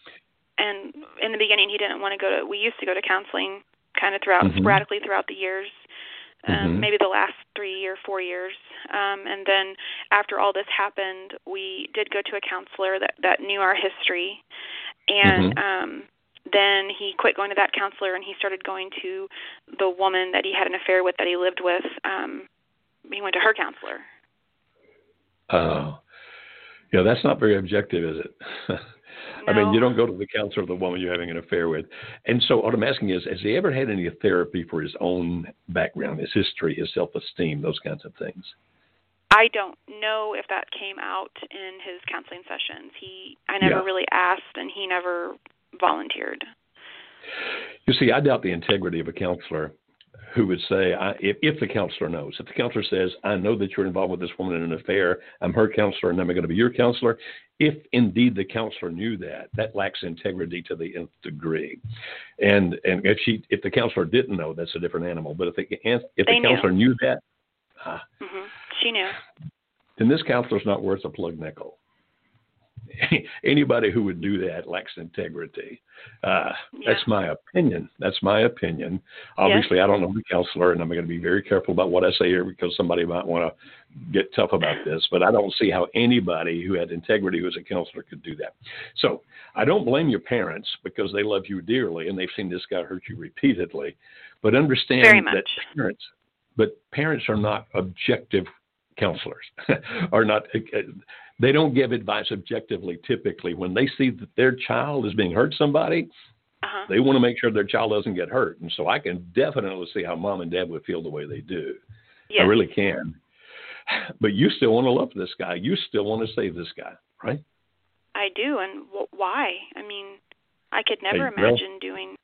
and in the beginning, he didn't want to go to. We used to go to counseling, kind of throughout Mhm. sporadically throughout the years. Um, Mhm. Maybe the last three or four years, um, and then after all this happened, we did go to a counselor that that knew our history, and Mhm. um, then he quit going to that counselor and he started going to the woman that he had an affair with that he lived with. Um, he went to her counselor. Um, oh, yeah, that's not very objective, is it? I mean, you don't go to the counselor of the woman you're having an affair with. And so, what I'm asking is, has he ever had any therapy for his own background, his history, his self esteem, those kinds of things? I don't know if that came out in his counseling sessions. He I never Yeah. really asked and he never volunteered. You see, I doubt the integrity of a counselor who would say, I, if, if the counselor knows, if the counselor says, I know that you're involved with this woman in an affair, I'm her counselor and I'm going to be your counselor. If indeed the counselor knew that, that lacks integrity to the nth degree. And and if she, if the counselor didn't know, that's a different animal. But if the if the counselor knew that, ah, hmm She knew. then this counselor's not worth a plug nickel. Anybody who would do that lacks integrity. Uh, That's my opinion. That's my opinion. Obviously, I don't know the counselor, and I'm going to be very careful about what I say here because somebody might want to get tough about this. But I don't see how anybody who had integrity who was a counselor could do that. So I don't blame your parents because they love you dearly and they've seen this guy hurt you repeatedly. But understand that parents, but parents are not objective counselors are not they don't give advice objectively typically when they see that their child is being hurt somebody Uh-huh. they want to make sure their child doesn't get hurt and so i can definitely see how mom and dad would feel the way they do Yes. i really can but you still want to love this guy you still want to save this guy right I do and wh- why? I mean, I could never Hey, well- imagine doing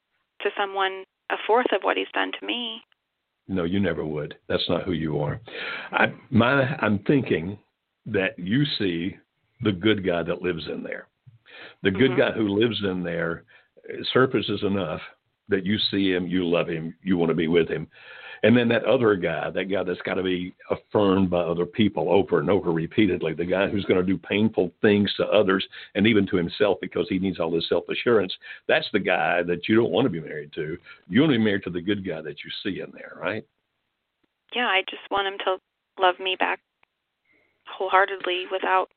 to someone a fourth of what he's done to me. No, you never would. That's not who you are. I, my, I'm thinking that you see the good guy that lives in there. The good Mhm. guy who lives in there surfaces enough that you see him, you love him, you want to be with him. And then that other guy, that guy that's got to be affirmed by other people over and over repeatedly, the guy who's going to do painful things to others and even to himself because he needs all this self assurance, that's the guy that you don't want to be married to. You want to be married to the good guy that you see in there, right? Yeah, I just want him to love me back wholeheartedly without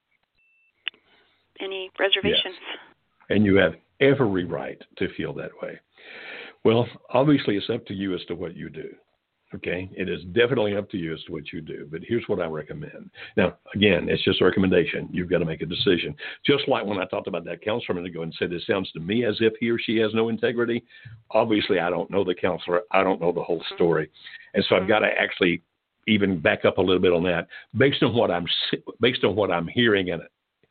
any reservations. and you have every right to feel that way. Well, obviously, it's up to you as to what you do. Okay, it is definitely up to you as to what you do. But here's what I recommend. Now, again, it's just a recommendation. You've got to make a decision. Just like when I talked about that counselor a minute ago and said it sounds to me as if he or she has no integrity. Obviously, I don't know the counselor. I don't know the whole mm-hmm. story, and so I've mm-hmm. got to actually even back up a little bit on that based on what I'm based on what I'm hearing and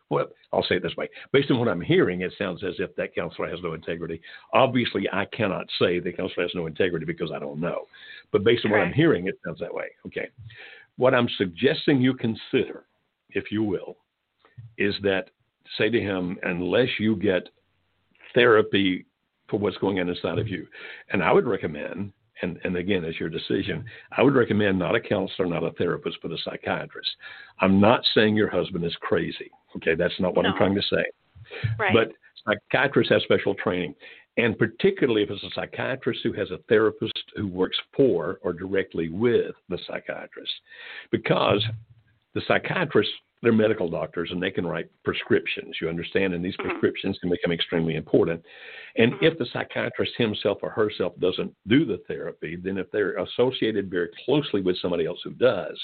well, I'll say it this way. Based on what I'm hearing, it sounds as if that counselor has no integrity. Obviously, I cannot say the counselor has no integrity because I don't know. But based on what I'm hearing, it sounds that way. Okay. What I'm suggesting you consider, if you will, is that say to him, unless you get therapy for what's going on inside of you, and I would recommend and, and again, it's your decision. I would recommend not a counselor, not a therapist, but a psychiatrist. I'm not saying your husband is crazy. Okay, that's not what no. I'm trying to say. Right. But psychiatrists have special training. And particularly if it's a psychiatrist who has a therapist who works for or directly with the psychiatrist. Because the psychiatrist they're medical doctors and they can write prescriptions, you understand? And these mm-hmm. prescriptions can become extremely important. And mm-hmm. if the psychiatrist himself or herself doesn't do the therapy, then if they're associated very closely with somebody else who does,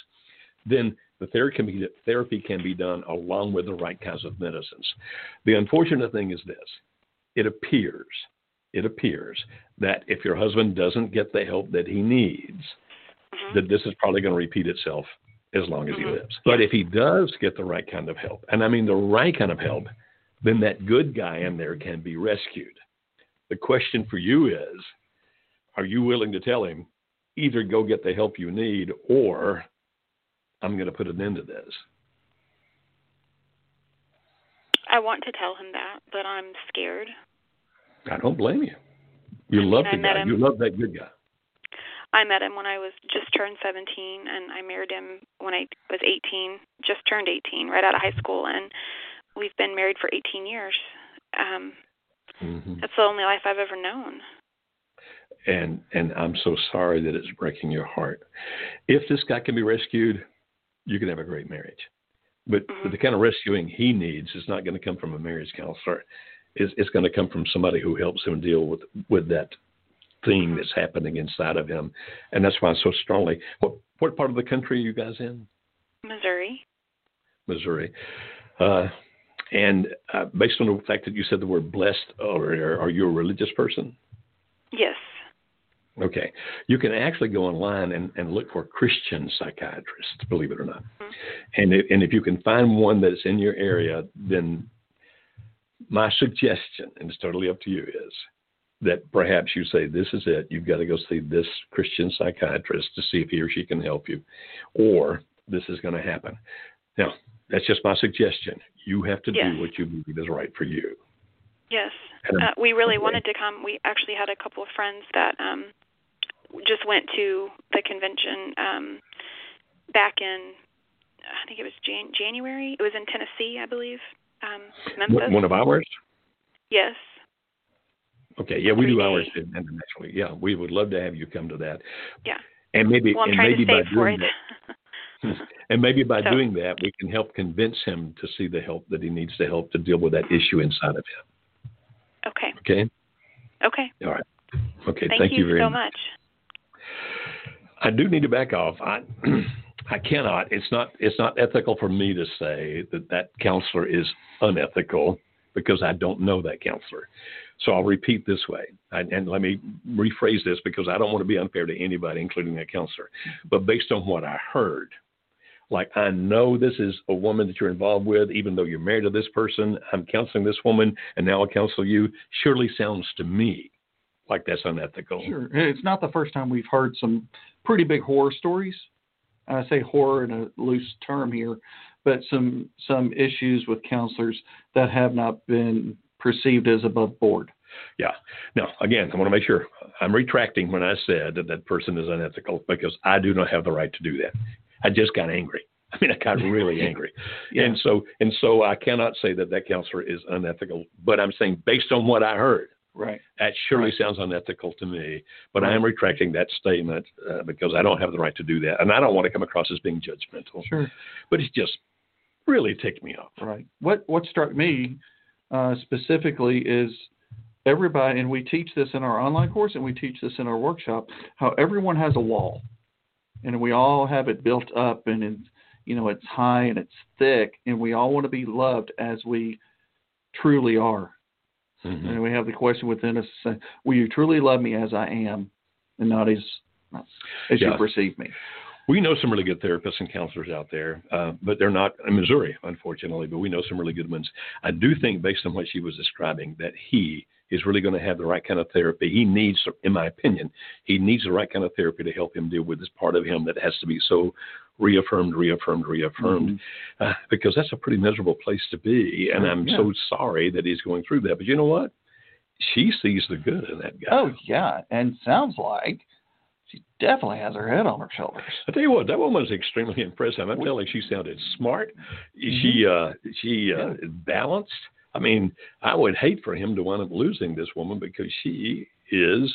then the therapy can be, therapy can be done along with the right kinds of medicines. The unfortunate thing is this it appears, it appears that if your husband doesn't get the help that he needs, mm-hmm. that this is probably going to repeat itself as long as mm-hmm. he lives. But if he does get the right kind of help, and I mean the right kind of help, then that good guy in there can be rescued. The question for you is are you willing to tell him either go get the help you need or I'm going to put an end to this? I want to tell him that, but I'm scared. I don't blame you. You I love mean, the guy. Him. You love that good guy. I met him when I was just turned 17, and I married him when I was 18, just turned 18, right out of high school, and we've been married for 18 years. Um, mm-hmm. That's the only life I've ever known. And and I'm so sorry that it's breaking your heart. If this guy can be rescued, you can have a great marriage. But, mm-hmm. but the kind of rescuing he needs is not going to come from a marriage counselor. It's, it's going to come from somebody who helps him deal with with that thing that's happening inside of him, and that's why I so strongly. What what part of the country are you guys in? Missouri. Missouri. Uh, and uh, based on the fact that you said the word blessed, or are you a religious person? Yes. Okay. You can actually go online and, and look for Christian psychiatrists, believe it or not. Mm-hmm. And, if, and if you can find one that's in your area, then my suggestion, and it's totally up to you, is that perhaps you say, This is it. You've got to go see this Christian psychiatrist to see if he or she can help you, or this is going to happen. Now, that's just my suggestion. You have to yes. do what you believe is right for you. Yes. Uh, we really wanted to come. We actually had a couple of friends that um, just went to the convention um, back in, I think it was Jan- January. It was in Tennessee, I believe. Um, Memphis. One of ours? Yes. Okay, yeah, we do ours internationally. Yeah, we would love to have you come to that. Yeah. And maybe well, and maybe by doing that, and maybe by so, doing that, we can help convince him to see the help that he needs to help to deal with that issue inside of him. Okay. Okay. Okay. All right. Okay. Thank, thank you, you very so much. much. I do need to back off. I I cannot. It's not. It's not ethical for me to say that that counselor is unethical because I don't know that counselor. So I'll repeat this way, and let me rephrase this because I don't want to be unfair to anybody, including a counselor. But based on what I heard, like I know this is a woman that you're involved with, even though you're married to this person. I'm counseling this woman, and now I'll counsel you. Surely sounds to me like that's unethical. Sure, it's not the first time we've heard some pretty big horror stories. I say horror in a loose term here, but some some issues with counselors that have not been perceived as above board. Yeah. Now, again, I want to make sure I'm retracting when I said that that person is unethical because I do not have the right to do that. I just got angry. I mean, I got really angry, yeah. and so and so I cannot say that that counselor is unethical. But I'm saying based on what I heard, right, that surely right. sounds unethical to me. But right. I am retracting that statement uh, because I don't have the right to do that, and I don't want to come across as being judgmental. Sure, but it just really ticked me off. Right. What what struck me uh, specifically is everybody, and we teach this in our online course and we teach this in our workshop, how everyone has a wall, and we all have it built up, and it's, you know it's high and it's thick, and we all want to be loved as we truly are. Mm-hmm. And we have the question within us: say, Will you truly love me as I am, and not as as yeah. you perceive me? We know some really good therapists and counselors out there, uh, but they're not in Missouri, unfortunately. But we know some really good ones. I do think, based on what she was describing, that he is really going to have the right kind of therapy. He needs, in my opinion, he needs the right kind of therapy to help him deal with this part of him that has to be so reaffirmed, reaffirmed, reaffirmed, mm-hmm. uh, because that's a pretty miserable place to be. And I'm yeah. so sorry that he's going through that. But you know what? She sees the good in that guy. Oh yeah, and sounds like she definitely has her head on her shoulders. I tell you what, that woman was extremely impressive. I'm telling you, she sounded smart. Mm-hmm. She uh, she uh, yeah. balanced. I mean, I would hate for him to wind up losing this woman because she is,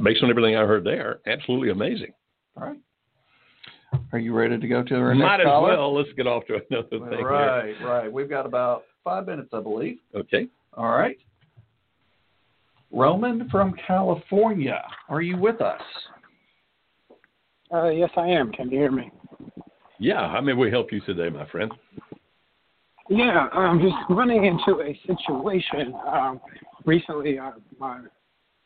based on everything I heard there, absolutely amazing. All right. Are you ready to go to our Might next caller? Might as well. Let's get off to another thing. Right, here. right. We've got about five minutes, I believe. Okay. All right. Roman from California, are you with us? Uh, yes, I am. Can you hear me? Yeah, how may we help you today, my friend? Yeah, I'm just running into a situation. Um, recently, uh, my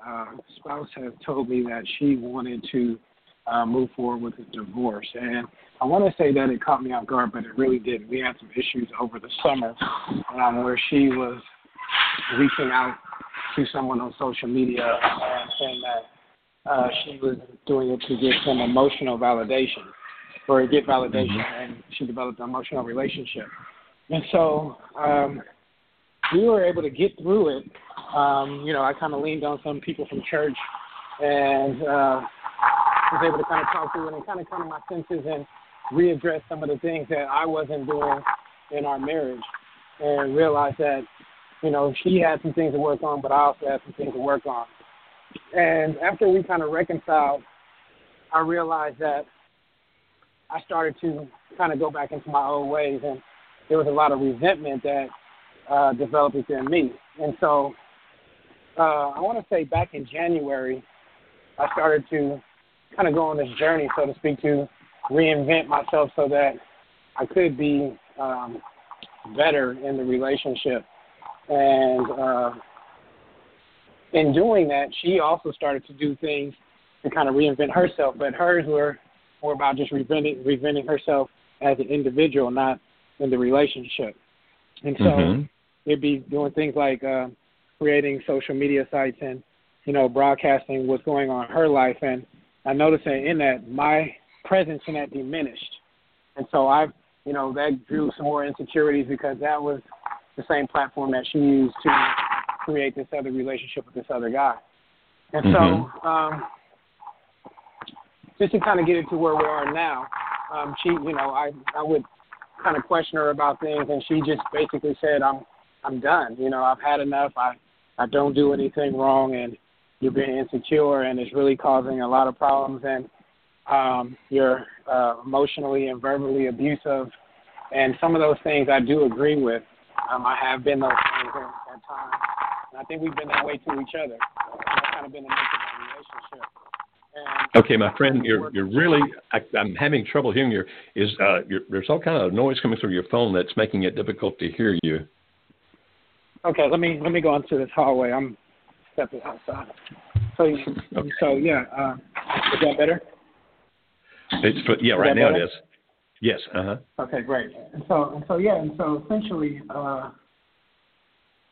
uh, spouse has told me that she wanted to uh, move forward with a divorce, and I want to say that it caught me off guard, but it really didn't. We had some issues over the summer um, where she was reaching out to someone on social media and saying that uh, she was doing it to get some emotional validation or get validation, mm-hmm. and she developed an emotional relationship. And so um, we were able to get through it. Um, you know, I kind of leaned on some people from church and uh, was able to kind of talk through it and kind of come to my senses and readdress some of the things that I wasn't doing in our marriage and realize that, you know, she had some things to work on, but I also had some things to work on. And after we kind of reconciled, I realized that I started to kind of go back into my old ways, and there was a lot of resentment that uh, developed within me. And so uh, I want to say back in January, I started to kind of go on this journey, so to speak, to reinvent myself so that I could be um, better in the relationship. And uh, in doing that, she also started to do things to kind of reinvent herself, but hers were more about just reinventing, reinventing herself as an individual, not in the relationship. And so mm-hmm. it'd be doing things like uh, creating social media sites and, you know, broadcasting what's going on in her life. And I noticed that in that my presence in that diminished. And so I, you know, that drew some more insecurities because that was the same platform that she used to create this other relationship with this other guy. And mm-hmm. so, um, just to kind of get it to where we are now, um, she, you know, I, I would kind of question her about things, and she just basically said, "I'm, I'm done. You know, I've had enough. I, I don't do anything wrong, and you're being insecure, and it's really causing a lot of problems, and um, you're uh, emotionally and verbally abusive, and some of those things I do agree with. Um, I have been those things at, at times, and I think we've been that way to each other. That's kind of been the nature of our relationship. And okay, my friend, you're you're really I, I'm having trouble hearing you. Is uh, there's all kind of noise coming through your phone that's making it difficult to hear you. Okay, let me let me go into this hallway. I'm stepping outside. So okay. so yeah, uh, is that better? It's for, yeah, right now better? it is. Yes. Uh huh. Okay, great. And so and so yeah, and so essentially, uh,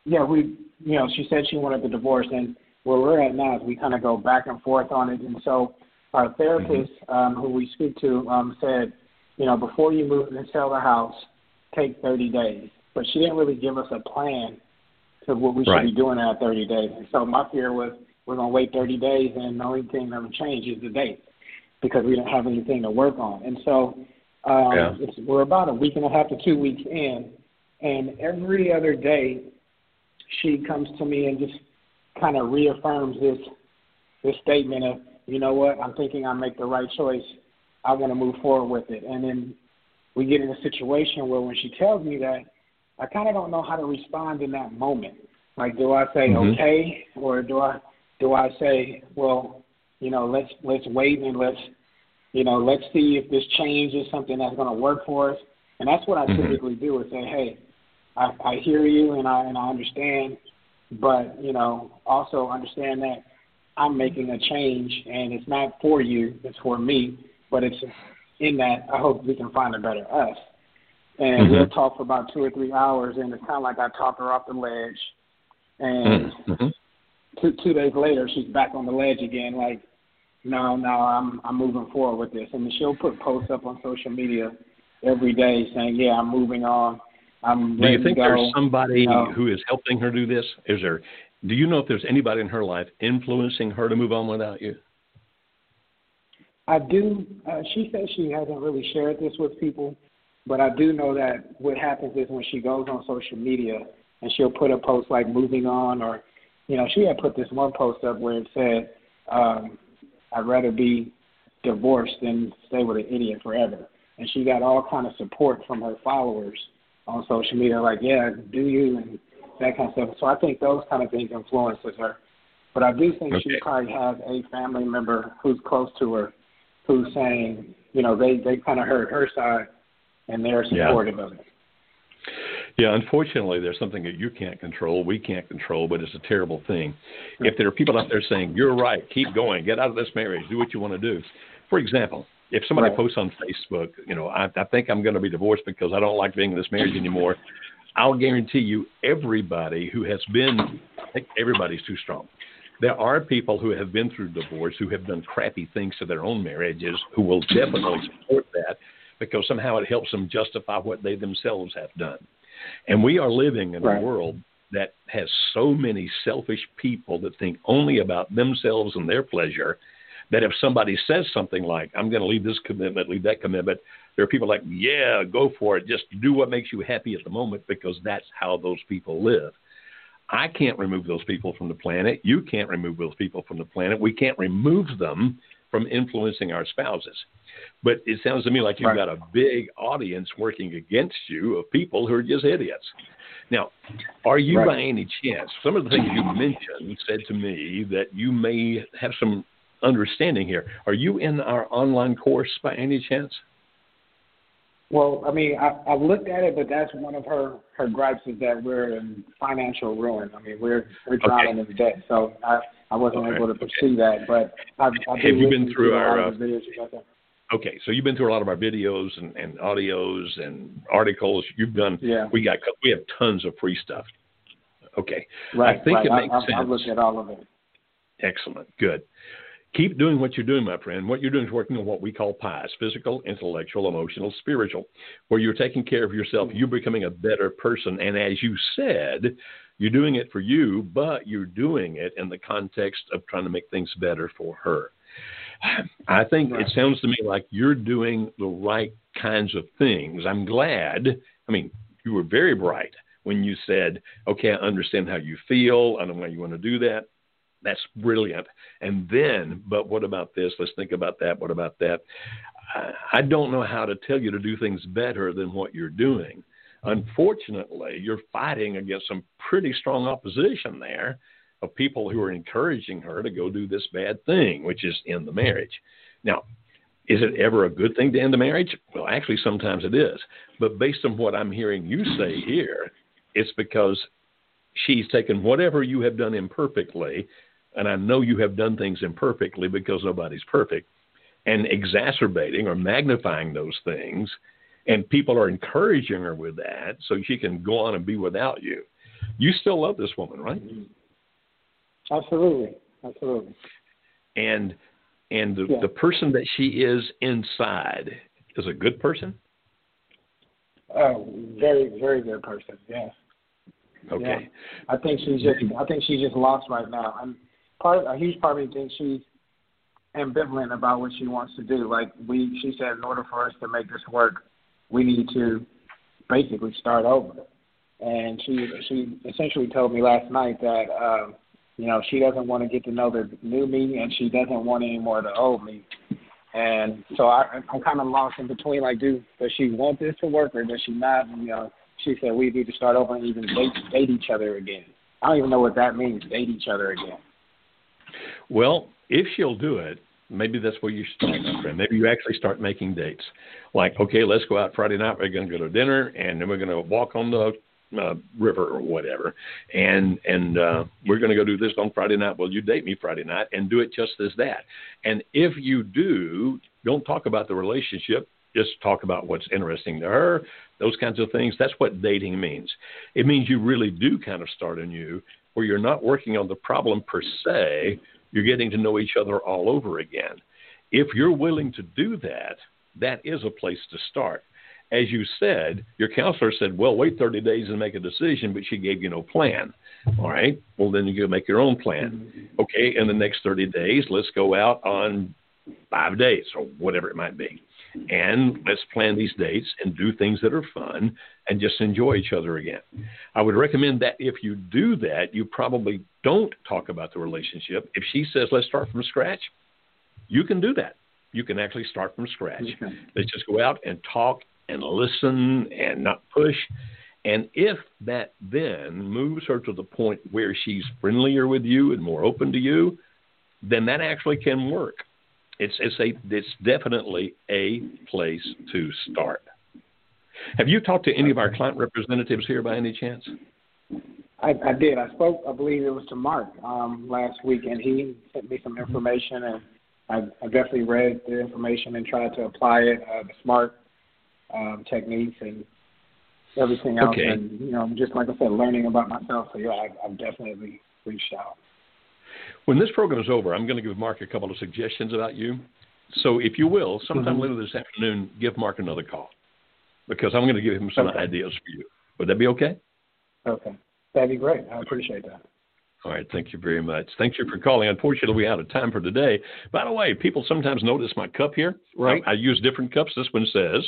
yeah, we you know she said she wanted the divorce, and where we're at now is we kind of go back and forth on it. And so our therapist, mm-hmm. um, who we speak to, um, said, you know, before you move and sell the house, take 30 days. But she didn't really give us a plan to what we should right. be doing in that 30 days. And so my fear was we're going to wait 30 days and the only thing that will change is the date because we don't have anything to work on. And so um, yeah. it's, we're about a week and a half to two weeks in, and every other day she comes to me and just kind of reaffirms this this statement of, you know what, I'm thinking I make the right choice. I want to move forward with it. And then we get in a situation where when she tells me that, I kind of don't know how to respond in that moment. Like, do I say mm-hmm. okay, or do I do I say, well, you know, let's let's wait and let's you know let's see if this change is something that's going to work for us. And that's what I mm-hmm. typically do is say, hey, I, I hear you and I and I understand but you know also understand that I'm making a change and it's not for you, it's for me, but it's in that I hope we can find a better us. And mm-hmm. we'll talk for about two or three hours, and it's kind of like I talked her off the ledge. And mm-hmm. two two days later, she's back on the ledge again, like, no, no, I'm I'm moving forward with this. And she'll put posts up on social media every day saying, yeah, I'm moving on. I'm do you think there's somebody who is helping her do this? Is there? Do you know if there's anybody in her life influencing her to move on without you? I do. Uh, she says she hasn't really shared this with people, but I do know that what happens is when she goes on social media and she'll put a post like "moving on" or, you know, she had put this one post up where it said, um, "I'd rather be divorced than stay with an idiot forever," and she got all kind of support from her followers on social media, like, "Yeah, do you?" and that kind of stuff. So I think those kind of things influences her. But I do think okay. she probably has a family member who's close to her who's saying, you know, they they kind of heard her side and they're supportive yeah. of it. Yeah, unfortunately, there's something that you can't control, we can't control, but it's a terrible thing. If there are people out there saying, you're right, keep going, get out of this marriage, do what you want to do. For example, if somebody right. posts on Facebook, you know, I, I think I'm going to be divorced because I don't like being in this marriage anymore, I'll guarantee you everybody who has been, I think everybody's too strong. There are people who have been through divorce who have done crappy things to their own marriages who will definitely support that because somehow it helps them justify what they themselves have done. And we are living in right. a world that has so many selfish people that think only about themselves and their pleasure that if somebody says something like, I'm going to leave this commitment, leave that commitment, there are people like, yeah, go for it. Just do what makes you happy at the moment because that's how those people live. I can't remove those people from the planet. You can't remove those people from the planet. We can't remove them from influencing our spouses. But it sounds to me like you've right. got a big audience working against you of people who are just idiots. Now, are you right. by any chance, some of the things you mentioned said to me that you may have some understanding here. Are you in our online course by any chance? Well, I mean, I, I've looked at it, but that's one of her her gripes is that we're in financial ruin. I mean, we're we're drowning okay. in debt, so I I wasn't okay. able to pursue okay. that. But I've, I've have you been through our uh, videos Okay, so you've been through a lot of our videos and, and audios and articles. You've done. Yeah. We got we have tons of free stuff. Okay. Right. I think right. it makes I, sense. I've looked at all of it. Excellent. Good keep doing what you're doing, my friend. What you're doing is working on what we call PIES physical, intellectual, emotional, spiritual, where you're taking care of yourself. Hmm. You're becoming a better person. And as you said, you're doing it for you, but you're doing it in the context of trying to make things better for her. I think right. it sounds to me like you're doing the right kinds of things. I'm glad. I mean, you were very bright when you said, okay, I understand how you feel. I know why you want to do that. That's brilliant. And then, but what about this? Let's think about that. What about that? I don't know how to tell you to do things better than what you're doing. Unfortunately, you're fighting against some pretty strong opposition there of people who are encouraging her to go do this bad thing, which is end the marriage. Now, is it ever a good thing to end the marriage? Well, actually, sometimes it is. But based on what I'm hearing you say here, it's because she's taken whatever you have done imperfectly and I know you have done things imperfectly because nobody's perfect, and exacerbating or magnifying those things, and people are encouraging her with that so she can go on and be without you. You still love this woman, right? Absolutely, absolutely. And and the, yeah. the person that she is inside is a good person. Oh, very, very good person. Yes. Okay. Yeah. I think she's just. I think she's just lost right now. I'm, part a huge part of me thinks she's ambivalent about what she wants to do. Like we, she said, in order for us to make this work, we need to basically start over. And she she essentially told me last night that um, you know she doesn't want to get to know the new me, and she doesn't want any more of the old me. And so I, I'm kind of lost in between. Like, do does she want this to work, or does she not? You know, she said we need to start over and even date date each other again. I don't even know what that means, date each other again. Well, if she'll do it, maybe that's where you start, my friend. Maybe you actually start making dates. Like, okay, let's go out Friday night. We're going to go to dinner, and then we're going to walk on the uh, river or whatever, and and uh, we're going to go do this on Friday night. Well, you date me Friday night, and do it just as that. And if you do, don't talk about the relationship. Just talk about what's interesting to her, those kinds of things. That's what dating means. It means you really do kind of start anew, where you're not working on the problem per se, you're getting to know each other all over again. If you're willing to do that, that is a place to start. As you said, your counselor said, well, wait 30 days and make a decision, but she gave you no plan. All right. Well, then you make your own plan. Okay. In the next 30 days, let's go out on five days or whatever it might be. And let's plan these dates and do things that are fun and just enjoy each other again. I would recommend that if you do that, you probably don't talk about the relationship. If she says, let's start from scratch, you can do that. You can actually start from scratch. Okay. Let's just go out and talk and listen and not push. And if that then moves her to the point where she's friendlier with you and more open to you, then that actually can work. It's it's a it's definitely a place to start. Have you talked to any of our client representatives here by any chance? I, I did. I spoke. I believe it was to Mark um, last week, and he sent me some information, and I, I definitely read the information and tried to apply it. Uh, the smart um, techniques and everything else, okay. and you know, just like I said, learning about myself. So yeah, I, I've definitely reached out. When this program is over, I'm going to give Mark a couple of suggestions about you. So, if you will, sometime mm-hmm. later this afternoon, give Mark another call because I'm going to give him some okay. ideas for you. Would that be okay? Okay. That'd be great. I appreciate that. All right. Thank you very much. Thank you for calling. Unfortunately, we're out of time for today. By the way, people sometimes notice my cup here. Right. I, I use different cups. This one says,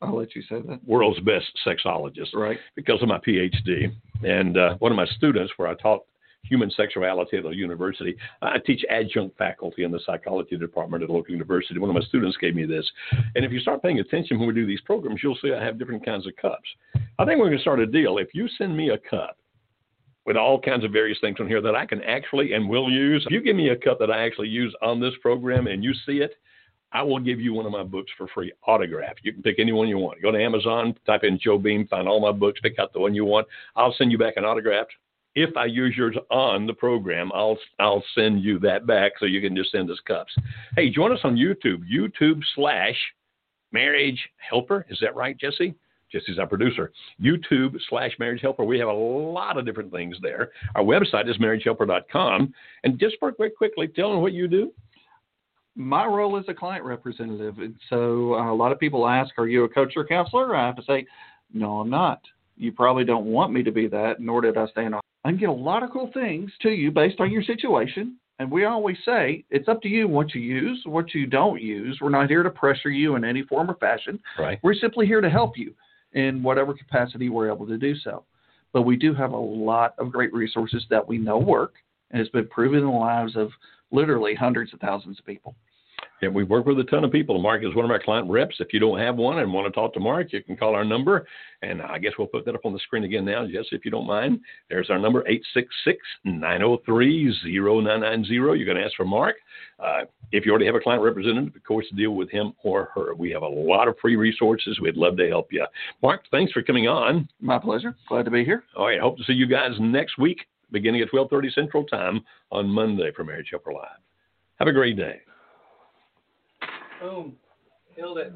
I'll let you say that. World's best sexologist. Right. Because of my PhD. And uh, one of my students, where I taught human sexuality at a university. I teach adjunct faculty in the psychology department at a local university. One of my students gave me this. And if you start paying attention when we do these programs, you'll see I have different kinds of cups. I think we're going to start a deal. If you send me a cup with all kinds of various things on here that I can actually and will use, if you give me a cup that I actually use on this program and you see it, I will give you one of my books for free, autographed. You can pick any one you want. Go to Amazon, type in Joe Beam, find all my books, pick out the one you want. I'll send you back an autographed if I use yours on the program, I'll I'll send you that back so you can just send us cups. Hey, join us on YouTube, YouTube slash Marriage Helper. Is that right, Jesse? Jesse's our producer. YouTube slash Marriage Helper. We have a lot of different things there. Our website is marriagehelper.com. And just quick, quickly, tell them what you do. My role is a client representative. And so uh, a lot of people ask, Are you a coach or counselor? I have to say, No, I'm not. You probably don't want me to be that, nor did I stand on I can get a lot of cool things to you based on your situation. And we always say it's up to you what you use, what you don't use. We're not here to pressure you in any form or fashion. Right. We're simply here to help you in whatever capacity we're able to do so. But we do have a lot of great resources that we know work, and it's been proven in the lives of literally hundreds of thousands of people. Yeah, we work with a ton of people. Mark is one of our client reps. If you don't have one and want to talk to Mark, you can call our number. And I guess we'll put that up on the screen again now, Jesse, if you don't mind. There's our number, 866 903 0990. You're going to ask for Mark. Uh, if you already have a client representative, of course, deal with him or her. We have a lot of free resources. We'd love to help you. Mark, thanks for coming on. My pleasure. Glad to be here. All right. Hope to see you guys next week, beginning at 1230 Central Time on Monday for Marriage Helper Live. Have a great day. Boom. Killed it.